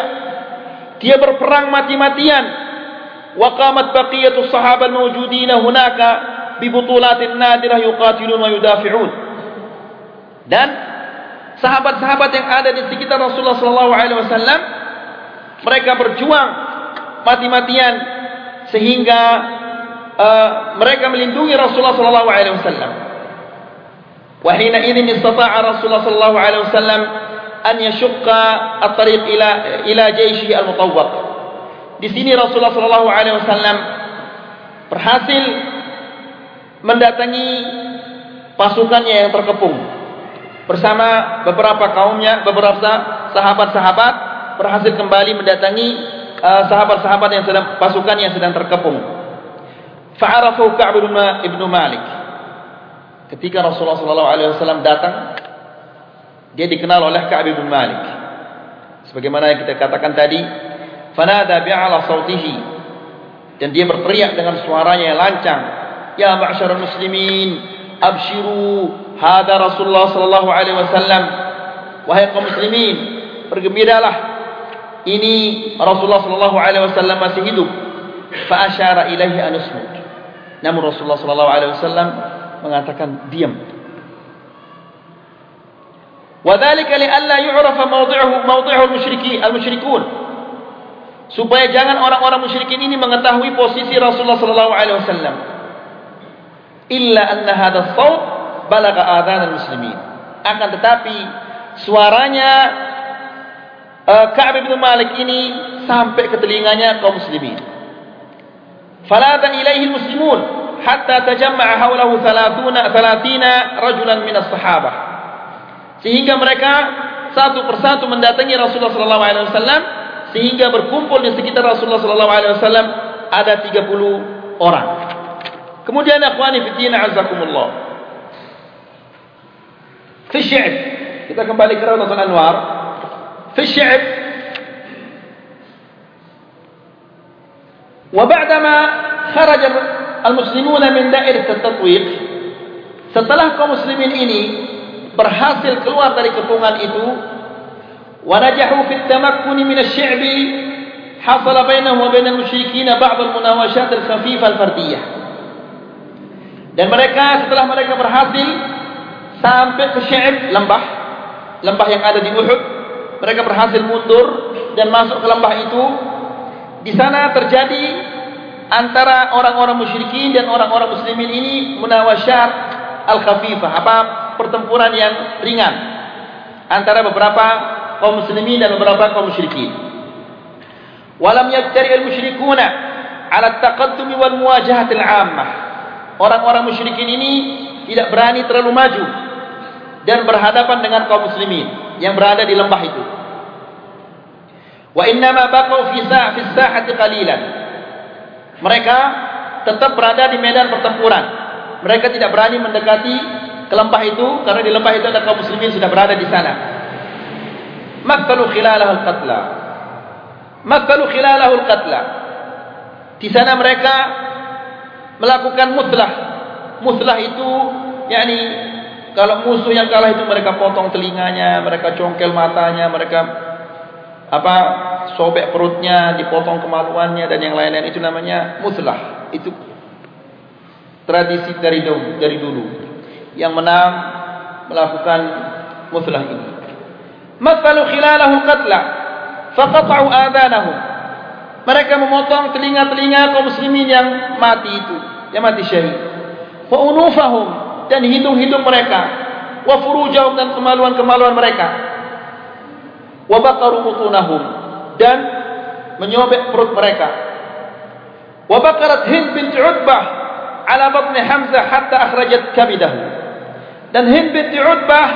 Dia berperang mati-matian. Wa qamat sahabat mawjudina hunaka bi butulatin nadirah yuqatilun wa yudafi'un. Dan sahabat-sahabat yang ada di sekitar Rasulullah sallallahu alaihi wasallam mereka berjuang mati-matian sehingga uh, mereka melindungi Rasulullah sallallahu alaihi wasallam. Wa hina idzin istata'a Rasulullah sallallahu alaihi wasallam an yashqa at-tariq ila ila jayshihi al-mutawwaq. Di sini Rasulullah sallallahu alaihi wasallam berhasil mendatangi pasukannya yang terkepung bersama beberapa kaumnya, beberapa sahabat-sahabat berhasil kembali mendatangi uh, sahabat-sahabat yang sedang pasukan yang sedang terkepung. Fa'arafu Ka'b bin Malik. Ketika Rasulullah wasallam datang, dia dikenal oleh Ka'b bin Malik. Sebagaimana yang kita katakan tadi, fanada bi'ala sautihi dan dia berteriak dengan suaranya yang lancang, "Ya ma'syarul muslimin, abshiru Hada Rasulullah sallallahu alaihi wasallam. Wahai kaum muslimin, bergembiralah. Ini Rasulullah sallallahu alaihi wasallam masih hidup. Fa asyara ilaihi an. Namun Rasulullah sallallahu alaihi wasallam mengatakan diam. Wadhalika li alla yu'rafa mawdi'uhu mawdi'u al-musyrikin al-musyrikun. Supaya jangan orang-orang musyrikin ini mengetahui posisi Rasulullah sallallahu alaihi wasallam. Illa anna hadha as-sawt balagha adhan muslimin akan tetapi suaranya uh, Ka'ab bin Malik ini sampai ke telinganya kaum muslimin falada ilaihi muslimun hatta tajamma'a hawlahu 30 30 rajulan min as-sahabah sehingga mereka satu persatu mendatangi Rasulullah sallallahu alaihi wasallam sehingga berkumpul di sekitar Rasulullah sallallahu alaihi wasallam ada 30 orang kemudian akhwani fi din azakumullah في الشعب إذا كان بالك روضة الأنوار في الشعب وبعدما خرج al-muslimuna min dair tatwiq setelah kaum muslimin ini berhasil keluar dari kepungan itu wa najahu fi at-tamakkun min asy-syi'bi musyrikin ba'd al-munawashat al-khafifah al-fardiyah. dan mereka setelah mereka berhasil sampai ke Syi'ib lembah lembah yang ada di Uhud mereka berhasil mundur dan masuk ke lembah itu di sana terjadi antara orang-orang musyrikin dan orang-orang muslimin ini munawasyar al-khafifah apa pertempuran yang ringan antara beberapa kaum muslimin dan beberapa kaum musyrikin walam yaktari al-musyrikuna ala taqaddum wal muwajahat al-ammah orang-orang musyrikin ini tidak berani terlalu maju dan berhadapan dengan kaum muslimin yang berada di lembah itu. Wa inna ma sa' fi sa'ati qalilan. Mereka tetap berada di medan pertempuran. Mereka tidak berani mendekati ke lembah itu karena di lembah itu ada kaum muslimin sudah berada di sana. Makalu khilalahu al-qatla. Makalu khilalahu al-qatla. Di sana mereka melakukan mutlah. Mutlah itu yakni kalau musuh yang kalah itu mereka potong telinganya, mereka congkel matanya, mereka apa sobek perutnya, dipotong kemaluannya dan yang lain-lain itu namanya muslah. Itu tradisi dari dulu, dari dulu. Yang menang melakukan muslah ini. Mathalu khilalahu qatla faqata'u adanahum. Mereka memotong telinga-telinga kaum muslimin yang mati itu, yang mati syahid. Wa unufahum dan hidung-hidung mereka wa furujahum dan kemaluan-kemaluan mereka wa baqaru butunahum. Dan menyobek perut mereka. Wa baqarat hind bint utbah ala batni hamzah hatta akhrajat kabidahu. Dan hind bint utbah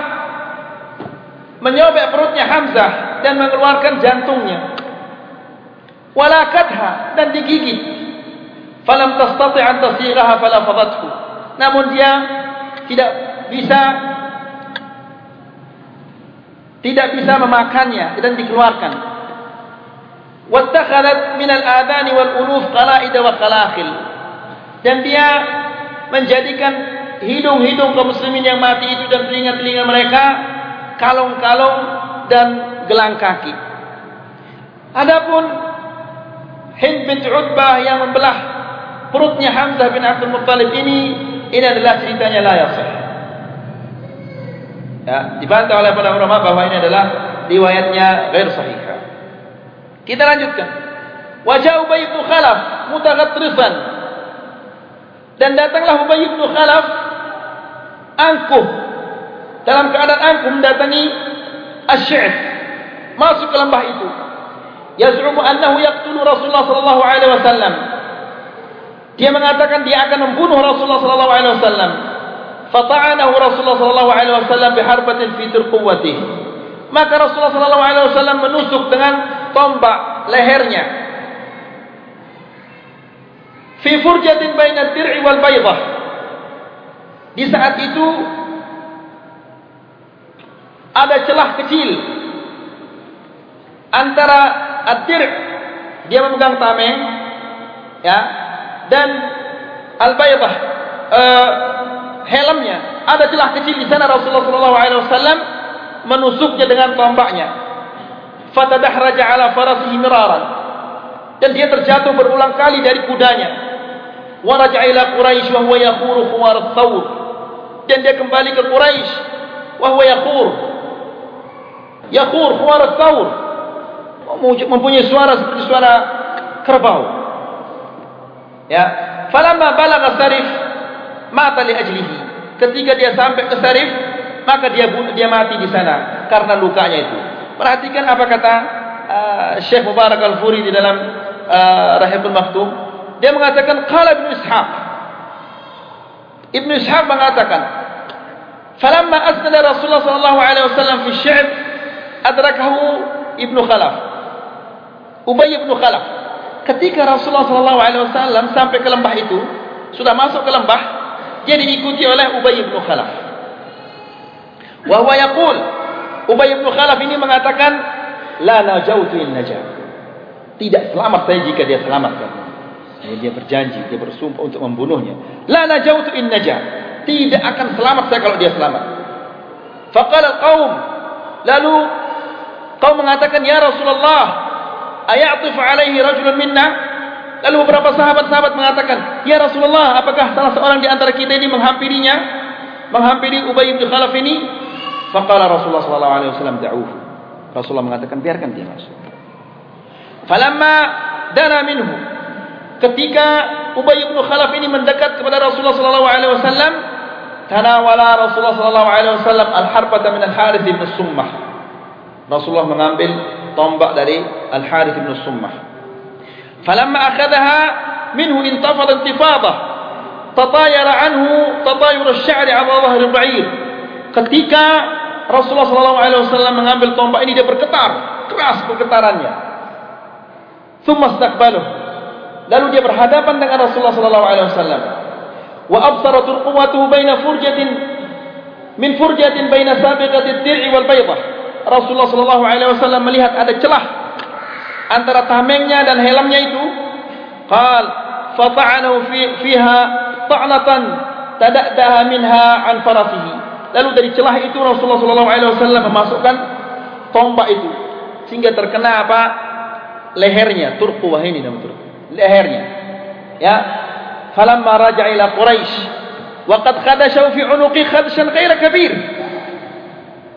menyobek perutnya hamzah dan mengeluarkan jantungnya. Walakatha dan digigit. Falam tastati' an tasiraha fala fadathu namun dia tidak bisa tidak bisa memakannya dan dikeluarkan. Wattakhalat min al-adhan wal uluf qala'id wa qalakhil dan dia menjadikan hidung-hidung kaum muslimin yang mati itu dan telinga-telinga mereka kalung-kalung dan gelang kaki. Adapun Hind bin Utbah yang membelah perutnya Hamzah bin Abdul Muttalib ini ini adalah ceritanya la yasih. Ya, dibantah oleh para ulama bahwa ini adalah riwayatnya ghair sahih. Kita lanjutkan. Wajah Ubay bin Khalaf mutaghattrifan. Dan datanglah Ubay bin Khalaf angkuh dalam keadaan angkuh mendatangi Asy-Syi'b masuk ke lembah itu yaz'umu annahu yaqtulu Rasulullah sallallahu alaihi wasallam. Dia mengatakan dia akan membunuh Rasulullah sallallahu alaihi wasallam. Fata'anahu Rasulullah sallallahu alaihi wasallam biharbatin fi turquwatihi. Maka Rasulullah sallallahu alaihi wasallam menusuk dengan tombak lehernya. Fi furjatin baina ad-dir'i wal baydah. Di saat itu ada celah kecil antara Adir dia memegang tameng ya dan al-baydah uh, helmnya. Ada celah kecil di sana Rasulullah wasallam menusuknya dengan tombaknya. Fatadahraja ala farasihi miraran. Dan dia terjatuh berulang kali dari kudanya. Wa raja'a ila quraish wa huwa yaquru khuwar thawr. Dan dia kembali ke quraish wa huwa yaqur. Yaqur khuwar thawr. Mempunyai suara seperti suara kerbau. Ya, falamma balagha sarif mata li ajlihi. Ketika dia sampai ke sarif, maka dia dia mati di sana karena lukanya itu. Perhatikan apa kata uh, Syekh Mubarak Al-Furi di dalam uh, Rahibul Maktum. Dia mengatakan qala Ibnu Ishaq. Ibnu Ishaq mengatakan, "Falamma asnada Rasulullah sallallahu alaihi wasallam fi syi'b adrakahu Ibnu Khalaf." Ubay bin Khalaf. Ketika Rasulullah sallallahu alaihi wasallam sampai ke lembah itu, sudah masuk ke lembah, dia diikuti oleh Ubay bin Khalaf. Wa huwa yaqul, Ubay bin Khalaf ini mengatakan, "La najautu in najah." Tidak selamat saya jika dia selamatkan. Jadi dia berjanji, dia bersumpah untuk membunuhnya. La najautu in najah. Tidak akan selamat saya kalau dia selamat. Faqala qaum, lalu kaum mengatakan, "Ya Rasulullah, ayatif alaihi rajulun minna lalu beberapa sahabat-sahabat mengatakan ya Rasulullah apakah salah seorang di antara kita ini menghampirinya? Menghampiri Ubay bin Khalaf ini? Faqala Rasulullah sallallahu alaihi wasallam da'uhu Rasulullah mengatakan biarkan dia masuk. Falamma dana minhu. Ketika Ubay bin Khalaf ini mendekat kepada Rasulullah sallallahu alaihi wasallam tanawala Rasulullah sallallahu alaihi wasallam al-harbata min al-Harith bin Summah. Rasulullah mengambil tombak dari Al-Harith bin Summah. Falamma akhadaha minhu intafada intifada tatayara anhu tatayur asy-sya'ri 'ala dhahr al-ba'ir. Ketika Rasulullah sallallahu alaihi wasallam mengambil tombak ini dia bergetar, keras bergetarannya. Tsumma istaqbaluhu. Lalu dia berhadapan dengan Rasulullah sallallahu alaihi wasallam. Wa absarat quwwatuhu baina furjatin min furjatin baina sabiqati ad-dir'i wal baydah. Rasulullah sallallahu alaihi wasallam melihat ada celah antara tamengnya dan helmnya itu qal fata'anahu fi fiha ta'natan tadadaha minha an farasihi lalu dari celah itu Rasulullah sallallahu alaihi wasallam memasukkan tombak itu sehingga terkena apa? Lehernya turqu wahini nama turqu lehernya. Ya. Falamma raja'a ila quraisy wa qad khadashu fi unuqi khadshan ghaira kabir.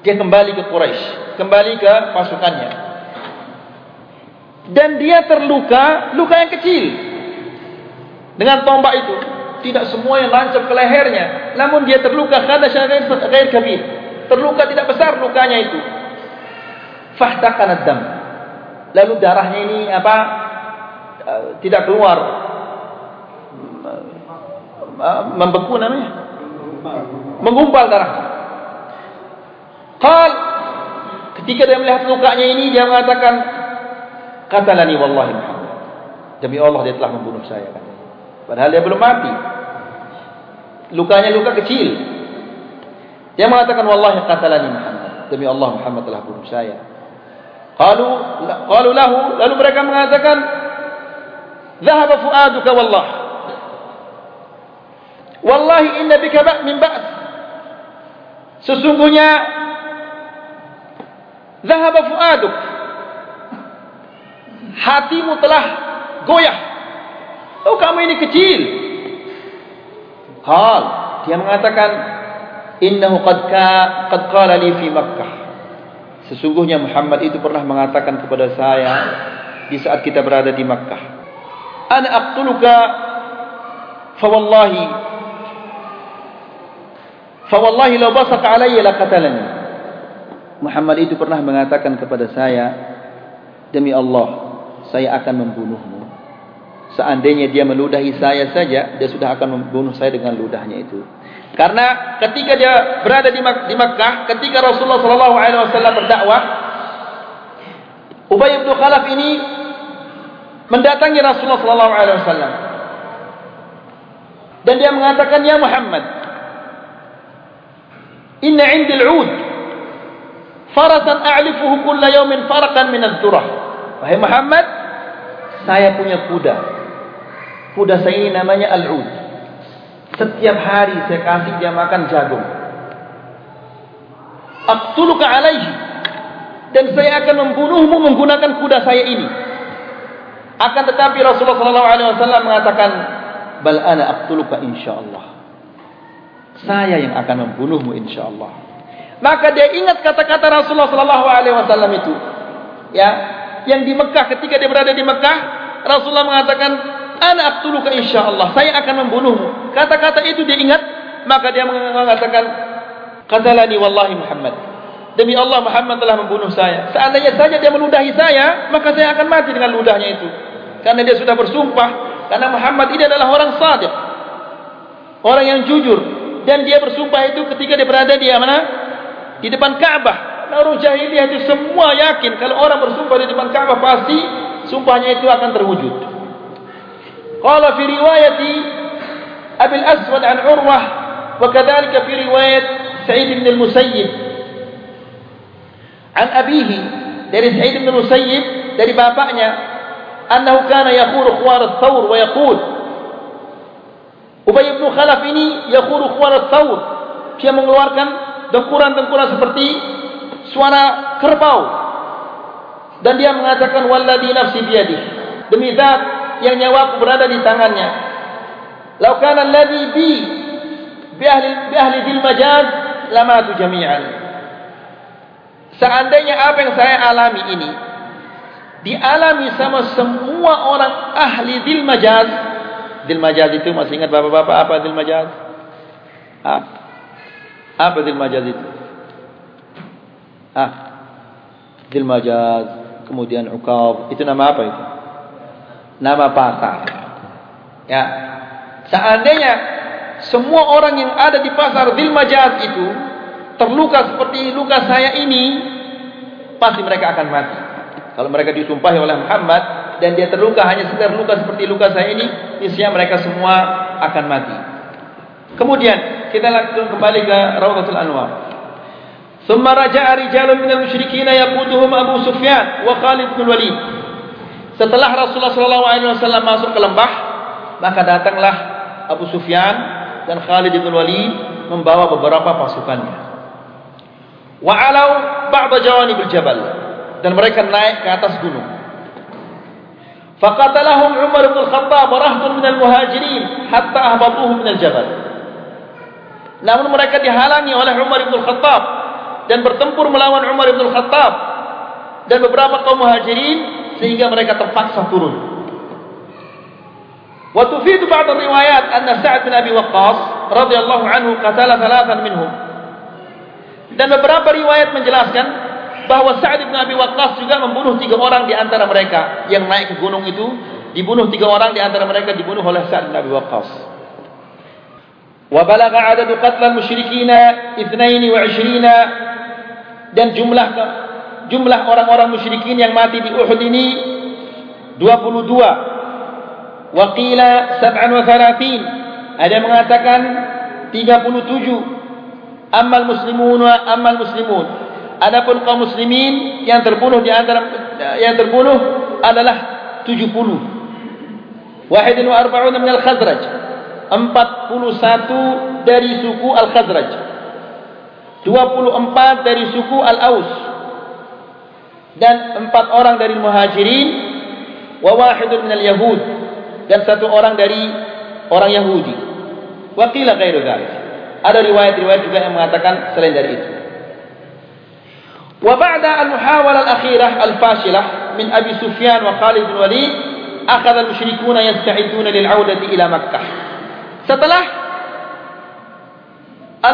Dia kembali ke Quraisy, kembali ke pasukannya. Dan dia terluka, luka yang kecil. Dengan tombak itu, tidak semua yang lancap ke lehernya, namun dia terluka kada syaghair kabir. Terluka tidak besar lukanya itu. fahtaqana dam. Lalu darahnya ini apa uh, tidak keluar. Membeku namanya. Menggumpal darah. Qal. Ketika dia melihat lukanya ini dia mengatakan qatalani wallahi Muhammad. Demi Allah dia telah membunuh saya padahal dia belum mati. Lukanya luka kecil. Dia mengatakan wallahi qatalani Muhammad. Demi Allah Muhammad telah bunuh saya. Qalu qalu lahu lalu mereka mengatakan dhahaba fuaduka wallah Wallahi inna bika ba' min ba's Sesungguhnya dhahaba fuaduk Hatimu telah goyah Oh kamu ini kecil Qal dia mengatakan innahu qad ka qad qala li fi Makkah Sesungguhnya Muhammad itu pernah mengatakan kepada saya di saat kita berada di Makkah. Ana aqtuluka fa wallahi fa wallahi law alayya laqatalani. Muhammad itu pernah mengatakan kepada saya demi Allah saya akan membunuhmu. Seandainya dia meludahi saya saja dia sudah akan membunuh saya dengan ludahnya itu. Karena ketika dia berada di, di Makkah, ketika Rasulullah sallallahu alaihi wasallam berdakwah, Ubay bin Khalaf ini mendatangi Rasulullah sallallahu alaihi wasallam. Dan dia mengatakan, "Ya Muhammad, inna al-'ud farasan a'lifuhu kull yawmin farqan min adh-dhurah." Wahai Muhammad, saya punya kuda. Kuda saya ini namanya al-'ud. Setiap hari saya kasih dia makan jagung. Aqtuluka alaihi. Dan saya akan membunuhmu menggunakan kuda saya ini. Akan tetapi Rasulullah SAW mengatakan, Bal ana aqtuluka insyaAllah. Saya yang akan membunuhmu insyaAllah. Maka dia ingat kata-kata Rasulullah SAW itu. Ya, yang di Mekah ketika dia berada di Mekah, Rasulullah mengatakan, ana aqtuluka insyaallah saya akan membunuhmu. Kata-kata itu dia ingat maka dia mengatakan qatalani wallahi muhammad. Demi Allah Muhammad telah membunuh saya. Seandainya saja dia meludahi saya maka saya akan mati dengan ludahnya itu. Karena dia sudah bersumpah karena Muhammad ini adalah orang sadiq orang yang jujur. Dan dia bersumpah itu ketika dia berada di mana? Di depan Ka'bah Lalu jahiliyah itu semua yakin kalau orang bersumpah di depan Ka'bah pasti sumpahnya itu akan terwujud. Qala fi riwayati Abi Al-Aswad an Urwah wa kadhalika fi riwayat Sa'id bin Al-Musayyib an abihi dari Sa'id bin Al-Musayyib dari bapaknya annahu kana yaqulu khawar ats-tsawr wa yaqul Ubay bin Khalaf ini yaqulu khawar ats-tsawr dia mengeluarkan dengkuran-dengkuran seperti suara kerbau dan dia mengatakan walladhi nafsi biyadi demi zat yang nyawaku berada di tangannya. Lau kana alladhi bi bi ahli bi ahli dil majaz lamatu jami'an. Seandainya apa yang saya alami ini dialami sama semua orang ahli dil majaz. Dil majaz itu masih ingat bapak-bapak apa dil majaz? Ah. Apa dil majaz itu? Ah. Dil majaz, kemudian uqab, itu nama apa itu? nama pasar. Ya. Seandainya semua orang yang ada di pasar Dhil Majaz itu terluka seperti luka saya ini, pasti mereka akan mati. Kalau mereka disumpahi oleh Muhammad dan dia terluka hanya sekedar luka seperti luka saya ini, niscaya mereka semua akan mati. Kemudian kita langsung kembali ke Rawdatul Anwar. Raja'a rijalun minal musyrikin yaquduhum Abu Sufyan wa Khalid bin Walid. Setelah Rasulullah SAW masuk ke lembah, maka datanglah Abu Sufyan dan Khalid bin Walid membawa beberapa pasukannya. Wa alau ba'da jawanib al-jabal dan mereka naik ke atas gunung. Faqatalahum Umar bin Khattab wa rahtun min al-muhajirin hatta ahbatuhum min al-jabal. Namun mereka dihalangi oleh Umar bin Khattab dan bertempur melawan Umar bin Khattab dan beberapa kaum muhajirin sehingga mereka terpaksa turun. Wa tufidu ba'd riwayat anna Sa'd bin Abi Waqqas radhiyallahu anhu qatala thalathan minhum. Dan beberapa riwayat menjelaskan bahawa Sa'ad bin Abi Waqqas juga membunuh tiga orang di antara mereka yang naik ke gunung itu dibunuh tiga orang di antara mereka dibunuh oleh Sa'ad bin Abi Waqqas wa balagha adadu qatl al-musyrikin 22 dan jumlah jumlah orang-orang musyrikin yang mati di Uhud ini 22 wa qila 37 ada yang mengatakan 37 amal muslimun wa amal muslimun. Adapun kaum muslimin yang terbunuh di antara yang terbunuh adalah 70 wahid wa arba'un min al-khazraj 41 dari suku al-khazraj 24 dari suku Al-Aus dan 4 orang dari Muhajirin wa wahidun minal Yahud dan satu orang dari orang Yahudi. Wa qila ghairu dhalik. Ada riwayat-riwayat juga yang mengatakan selain dari itu. Wa ba'da al-muhawalah al-akhirah al-fashilah min Abi Sufyan wa Khalid bin Walid, akhadha al-musyrikuna yasta'iduna lil-'audati ila Makkah. Setelah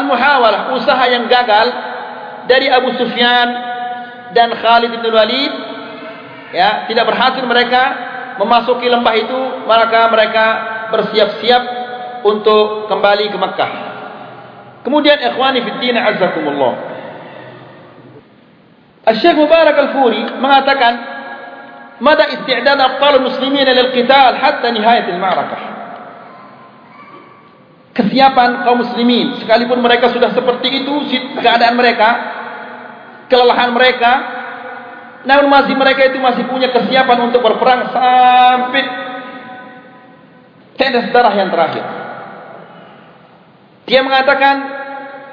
al-muhawalah usaha yang gagal dari Abu Sufyan dan Khalid bin Walid ya tidak berhasil mereka memasuki lembah itu maka mereka bersiap-siap untuk kembali ke Makkah kemudian ikhwani fi din azzakumullah Syekh Mubarak Al-Furi mengatakan mada isti'dad abtal muslimin lil qital hatta nihayat al-ma'rakah. Kesiapan kaum muslimin. Sekalipun mereka sudah seperti itu keadaan mereka, kelelahan mereka, namun masih mereka itu masih punya kesiapan untuk berperang sampai tetes darah yang terakhir. Dia mengatakan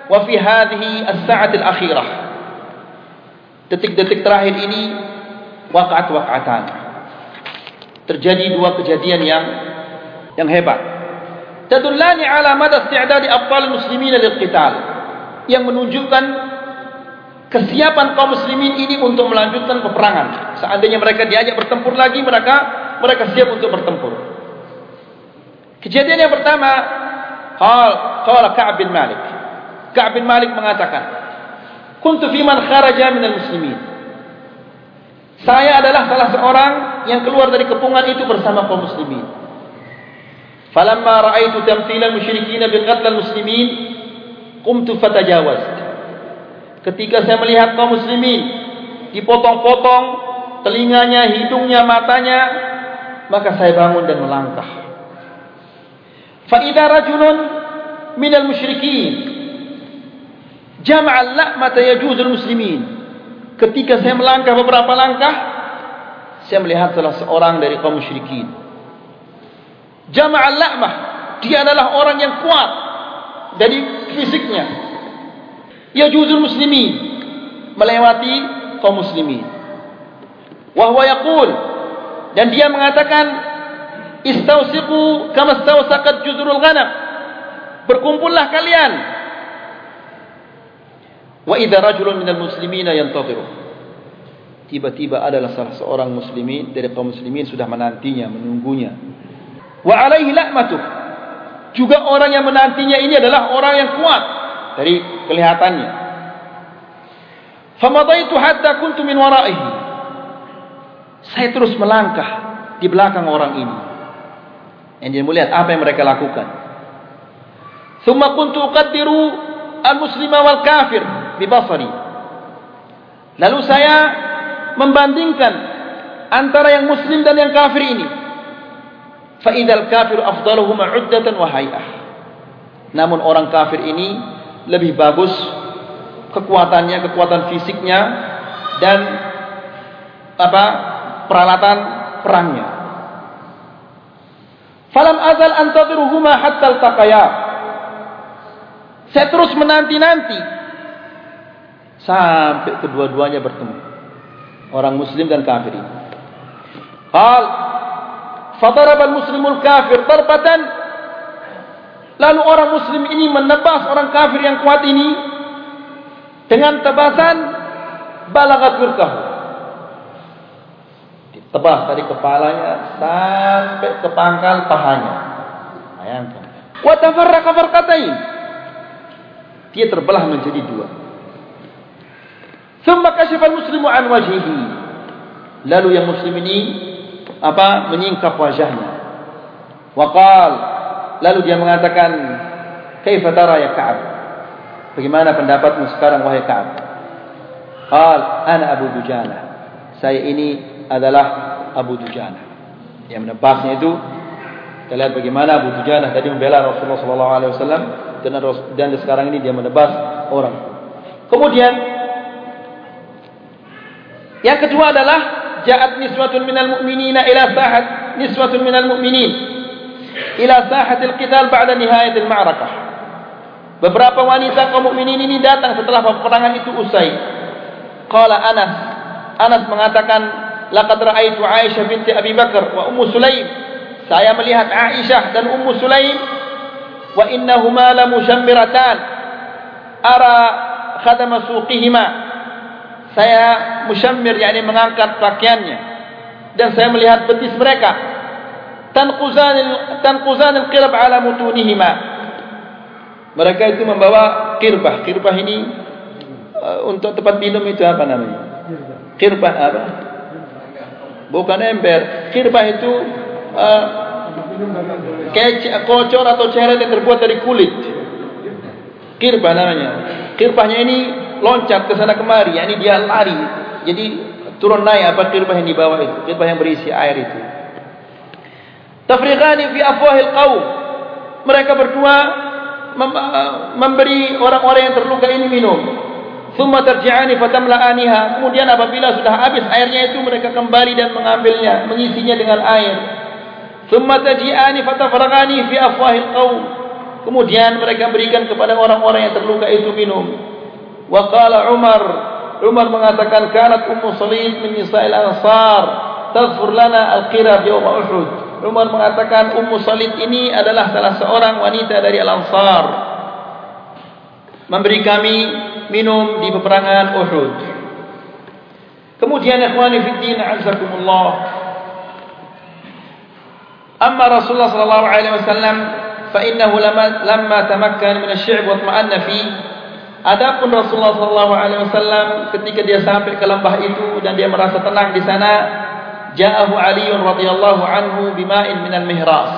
wa fi hadhihi as-sa'at al-akhirah. Detik-detik terakhir ini waqat-waqatan terjadi dua kejadian yang yang hebat tadullani ala mada isti'dadi abtal muslimin lil qital. Yang menunjukkan kesiapan kaum muslimin ini untuk melanjutkan peperangan. Seandainya mereka diajak bertempur lagi mereka mereka siap untuk bertempur. Kejadian yang pertama qal qala ka'b bin malik. Ka'b bin malik mengatakan kuntu fi man kharaja minal muslimin. Saya adalah salah seorang yang keluar dari kepungan itu bersama kaum muslimin ra'aitu tamthila musyrikin bi qatl muslimin qumtu fatajawaz. Ketika saya melihat kaum muslimin dipotong-potong telinganya hidungnya matanya maka saya bangun dan melangkah. Fa idza rajulun minal musyrikin jama'al la'mata yajuzul muslimin. Ketika saya melangkah beberapa langkah saya melihat salah seorang dari kaum musyrikin jama'al la'mah dia adalah orang yang kuat dari fisiknya. Yajuzul muslimin. Melewati kaum muslimin. Wa huwa yaqul. Dan dia mengatakan istausiqu kama istausaqat juzurul ghanam. Berkumpullah kalian. Wa idza rajulun minal muslimina yantadhiru. Tiba-tiba adalah salah seorang muslimin dari kaum muslimin sudah menantinya, menunggunya. Wa alaihi la'matu. Juga orang yang menantinya ini adalah orang yang kuat dari kelihatannya. Famadaitu hatta kuntu min wara'ihi. Saya terus melangkah di belakang orang ini. Yang dia melihat apa yang mereka lakukan. Thumma kuntu uqaddiru al-muslima wal kafir bibasari. Lalu saya membandingkan antara yang muslim dan yang kafir ini. Fa idzal kafir afdaluhum 'uddatan wa hay'ah. Namun orang kafir ini lebih bagus kekuatannya, kekuatan fisiknya dan apa? peralatan perangnya. Falam azal antadhiruhuma hatta altaqaya. Saya terus menanti-nanti sampai kedua-duanya bertemu orang muslim dan kafir ini hal fadarab al-muslimul kafir darbatan lalu orang muslim ini menebas orang kafir yang kuat ini dengan tebasan balagat wirkahu ditebas dari kepalanya sampai ke pangkal pahanya. Bayangkan. Wa tafarraqa farqatain dia terbelah menjadi dua. Thumma kashafa al-muslimu an wajhihi. Lalu yang muslim ini apa menyingkap wajahnya. Wa qala lalu dia mengatakan kaifa tara ya Ka'ab? Bagaimana pendapatmu sekarang wahai Ka'ab? Qal ana Abu Dujana. Saya ini adalah Abu Dujana. Yang menebasnya itu kita lihat bagaimana Abu Dujana tadi membela Rasulullah sallallahu alaihi wasallam dan sekarang ini dia menebas orang. Kemudian yang kedua adalah ja'at niswatun minal mu'minina ila sahat niswatun minal mu'minin ila sahatil qital ba'da nihayatil ma'rakah. Beberapa wanita kaum mukminin ini datang setelah peperangan itu usai. Qala Anas Anas mengatakan laqad ra'aitu Aisyah binti Abi Bakar wa Ummu Sulaim. Saya melihat Aisyah dan Ummu Sulaim wa innahuma la mushammiratan ara khadama suqihima saya musyammir yakni mengangkat pakaiannya. Dan saya melihat betis mereka. Tanquzan tanquzan alqirab ala mutunihima. Mereka itu membawa kirbah. Kirbah ini uh, untuk tempat minum itu apa namanya? Kirbah apa? Bukan ember. Kirbah itu uh, kocor atau ceret yang terbuat dari kulit. Kirbah namanya. Kirbahnya ini loncat ke sana kemari, yakni dia lari. Jadi turun naik apa kirbah yang di bawah itu, kirbah yang berisi air itu. Tafriqani fi afwahil qaum. Mereka berdua memberi orang-orang yang terluka ini minum. Thumma tarji'ani fatamla'aniha. Kemudian apabila sudah habis airnya itu mereka kembali dan mengambilnya, mengisinya dengan air. Thumma tarji'ani fatafraqani fi afwahil qaum. Kemudian mereka berikan kepada orang-orang yang terluka itu minum. وقال عمر عمر mengatakan kanat ummu salim min nisa'il ansar tadhfur lana al-qirab yawm uhud Umar mengatakan ummu salim ini adalah salah seorang wanita dari al-ansar memberi kami minum di peperangan Uhud kemudian ikhwani fi din azakumullah amma Rasulullah sallallahu alaihi wasallam fa innahu lamma lamma tamakkana min asy-syi'b wa tma'anna fi Adapun Rasulullah sallallahu alaihi wasallam ketika dia sampai ke lembah itu dan dia merasa tenang di sana, ja'ahu Ali radhiyallahu anhu bima'in min al-mihras.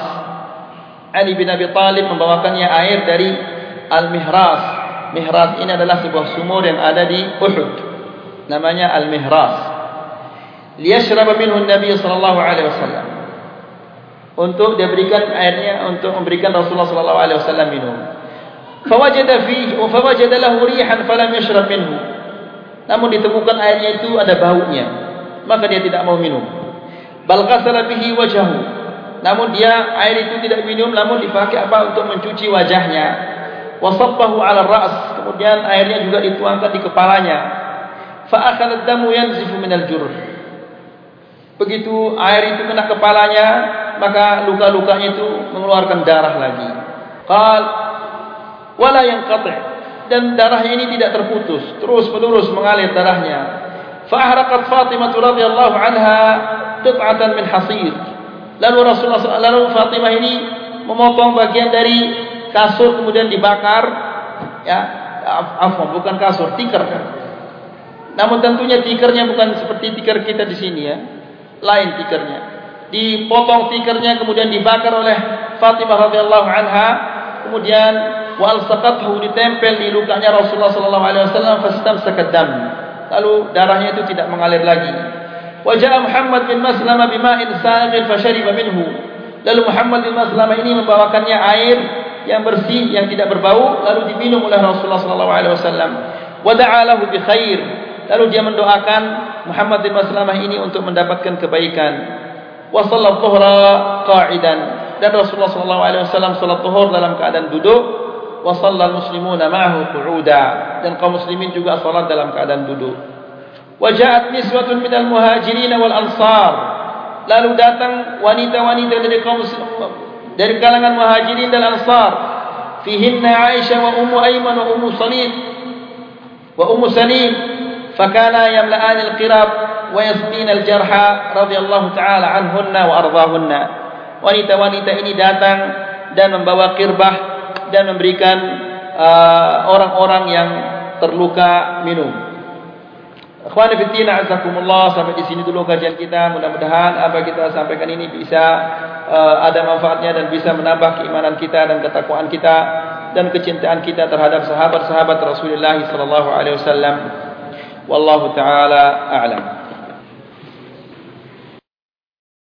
Ali bin Abi Talib membawakannya air dari al-mihras. Mihras ini adalah sebuah sumur yang ada di Uhud. Namanya al-mihras. Liyashrab minhu an-nabi sallallahu alaihi wasallam. Untuk dia berikan airnya untuk memberikan Rasulullah sallallahu alaihi wasallam minum. فوجد فيه فوجد له ريحا فلم يشرب منه namun ditemukan airnya itu ada baunya maka dia tidak mau minum. Bal ghasala bihi wajhahu. Namun dia air itu tidak minum namun dipakai apa untuk mencuci wajahnya. Wa saffahu 'ala ra's kemudian airnya juga dituangkan di kepalanya. Fa akhadha damu yanzifu min al-jurh begitu air itu kena kepalanya maka luka-lukanya itu mengeluarkan darah lagi. Qal wala yang qati' dan darahnya ini tidak terputus. Terus menerus mengalir darahnya. Fa ahraqat Fatimah radhiyallahu anha qit'atan min hasir. Lalu Rasulullah lalu Fatimah ini memotong bagian dari kasur kemudian dibakar. Ya afwan bukan kasur tikar kan. Namun tentunya tikernya bukan seperti tikar kita di sini ya. Lain tikernya dipotong tikernya kemudian dibakar oleh Fatimah radhiyallahu anha. Kemudian wal saqathu ditempel di lukanya Rasulullah sallallahu alaihi wasallam fastam sakadam lalu darahnya itu tidak mengalir lagi. Wajah Muhammad bin Maslamah bima'in sa'il fashariba minhu. Lalu Muhammad bin Maslamah ini membawakannya air yang bersih yang tidak berbau lalu diminum oleh Rasulullah sallallahu alaihi wasallam. Wa da'a lahu bi khair. Lalu dia mendoakan Muhammad bin Maslamah ini untuk mendapatkan kebaikan. Wa sallallahu qa'idan. Dan Rasulullah sallallahu alaihi wasallam salat zuhur dalam keadaan duduk shallal muslimuna ma'ahu qu'uda dan kaum muslimin juga salat dalam keadaan duduk niswatun minal muhajirin wal ansar lalu datang wanita-wanita dari kaum dari kalangan muhajirin dan ansar fihinna aisyah wa ummu aiman wa ummu salim wa ummu salim fakana yamla'an al-qirab wa yasqin al-jarha radhiyallahu ta'ala anhunna wa ardahunna wanita-wanita ini datang dan membawa kirbah dan memberikan uh, orang-orang uh, yang terluka minum. Akhwani fi din azakumullah sampai di sini dulu kajian kita. Mudah-mudahan apa kita sampaikan ini bisa uh, ada manfaatnya dan bisa menambah keimanan kita dan ketakwaan kita dan kecintaan kita terhadap sahabat-sahabat Rasulullah sallallahu alaihi wasallam. Wallahu taala a'lam.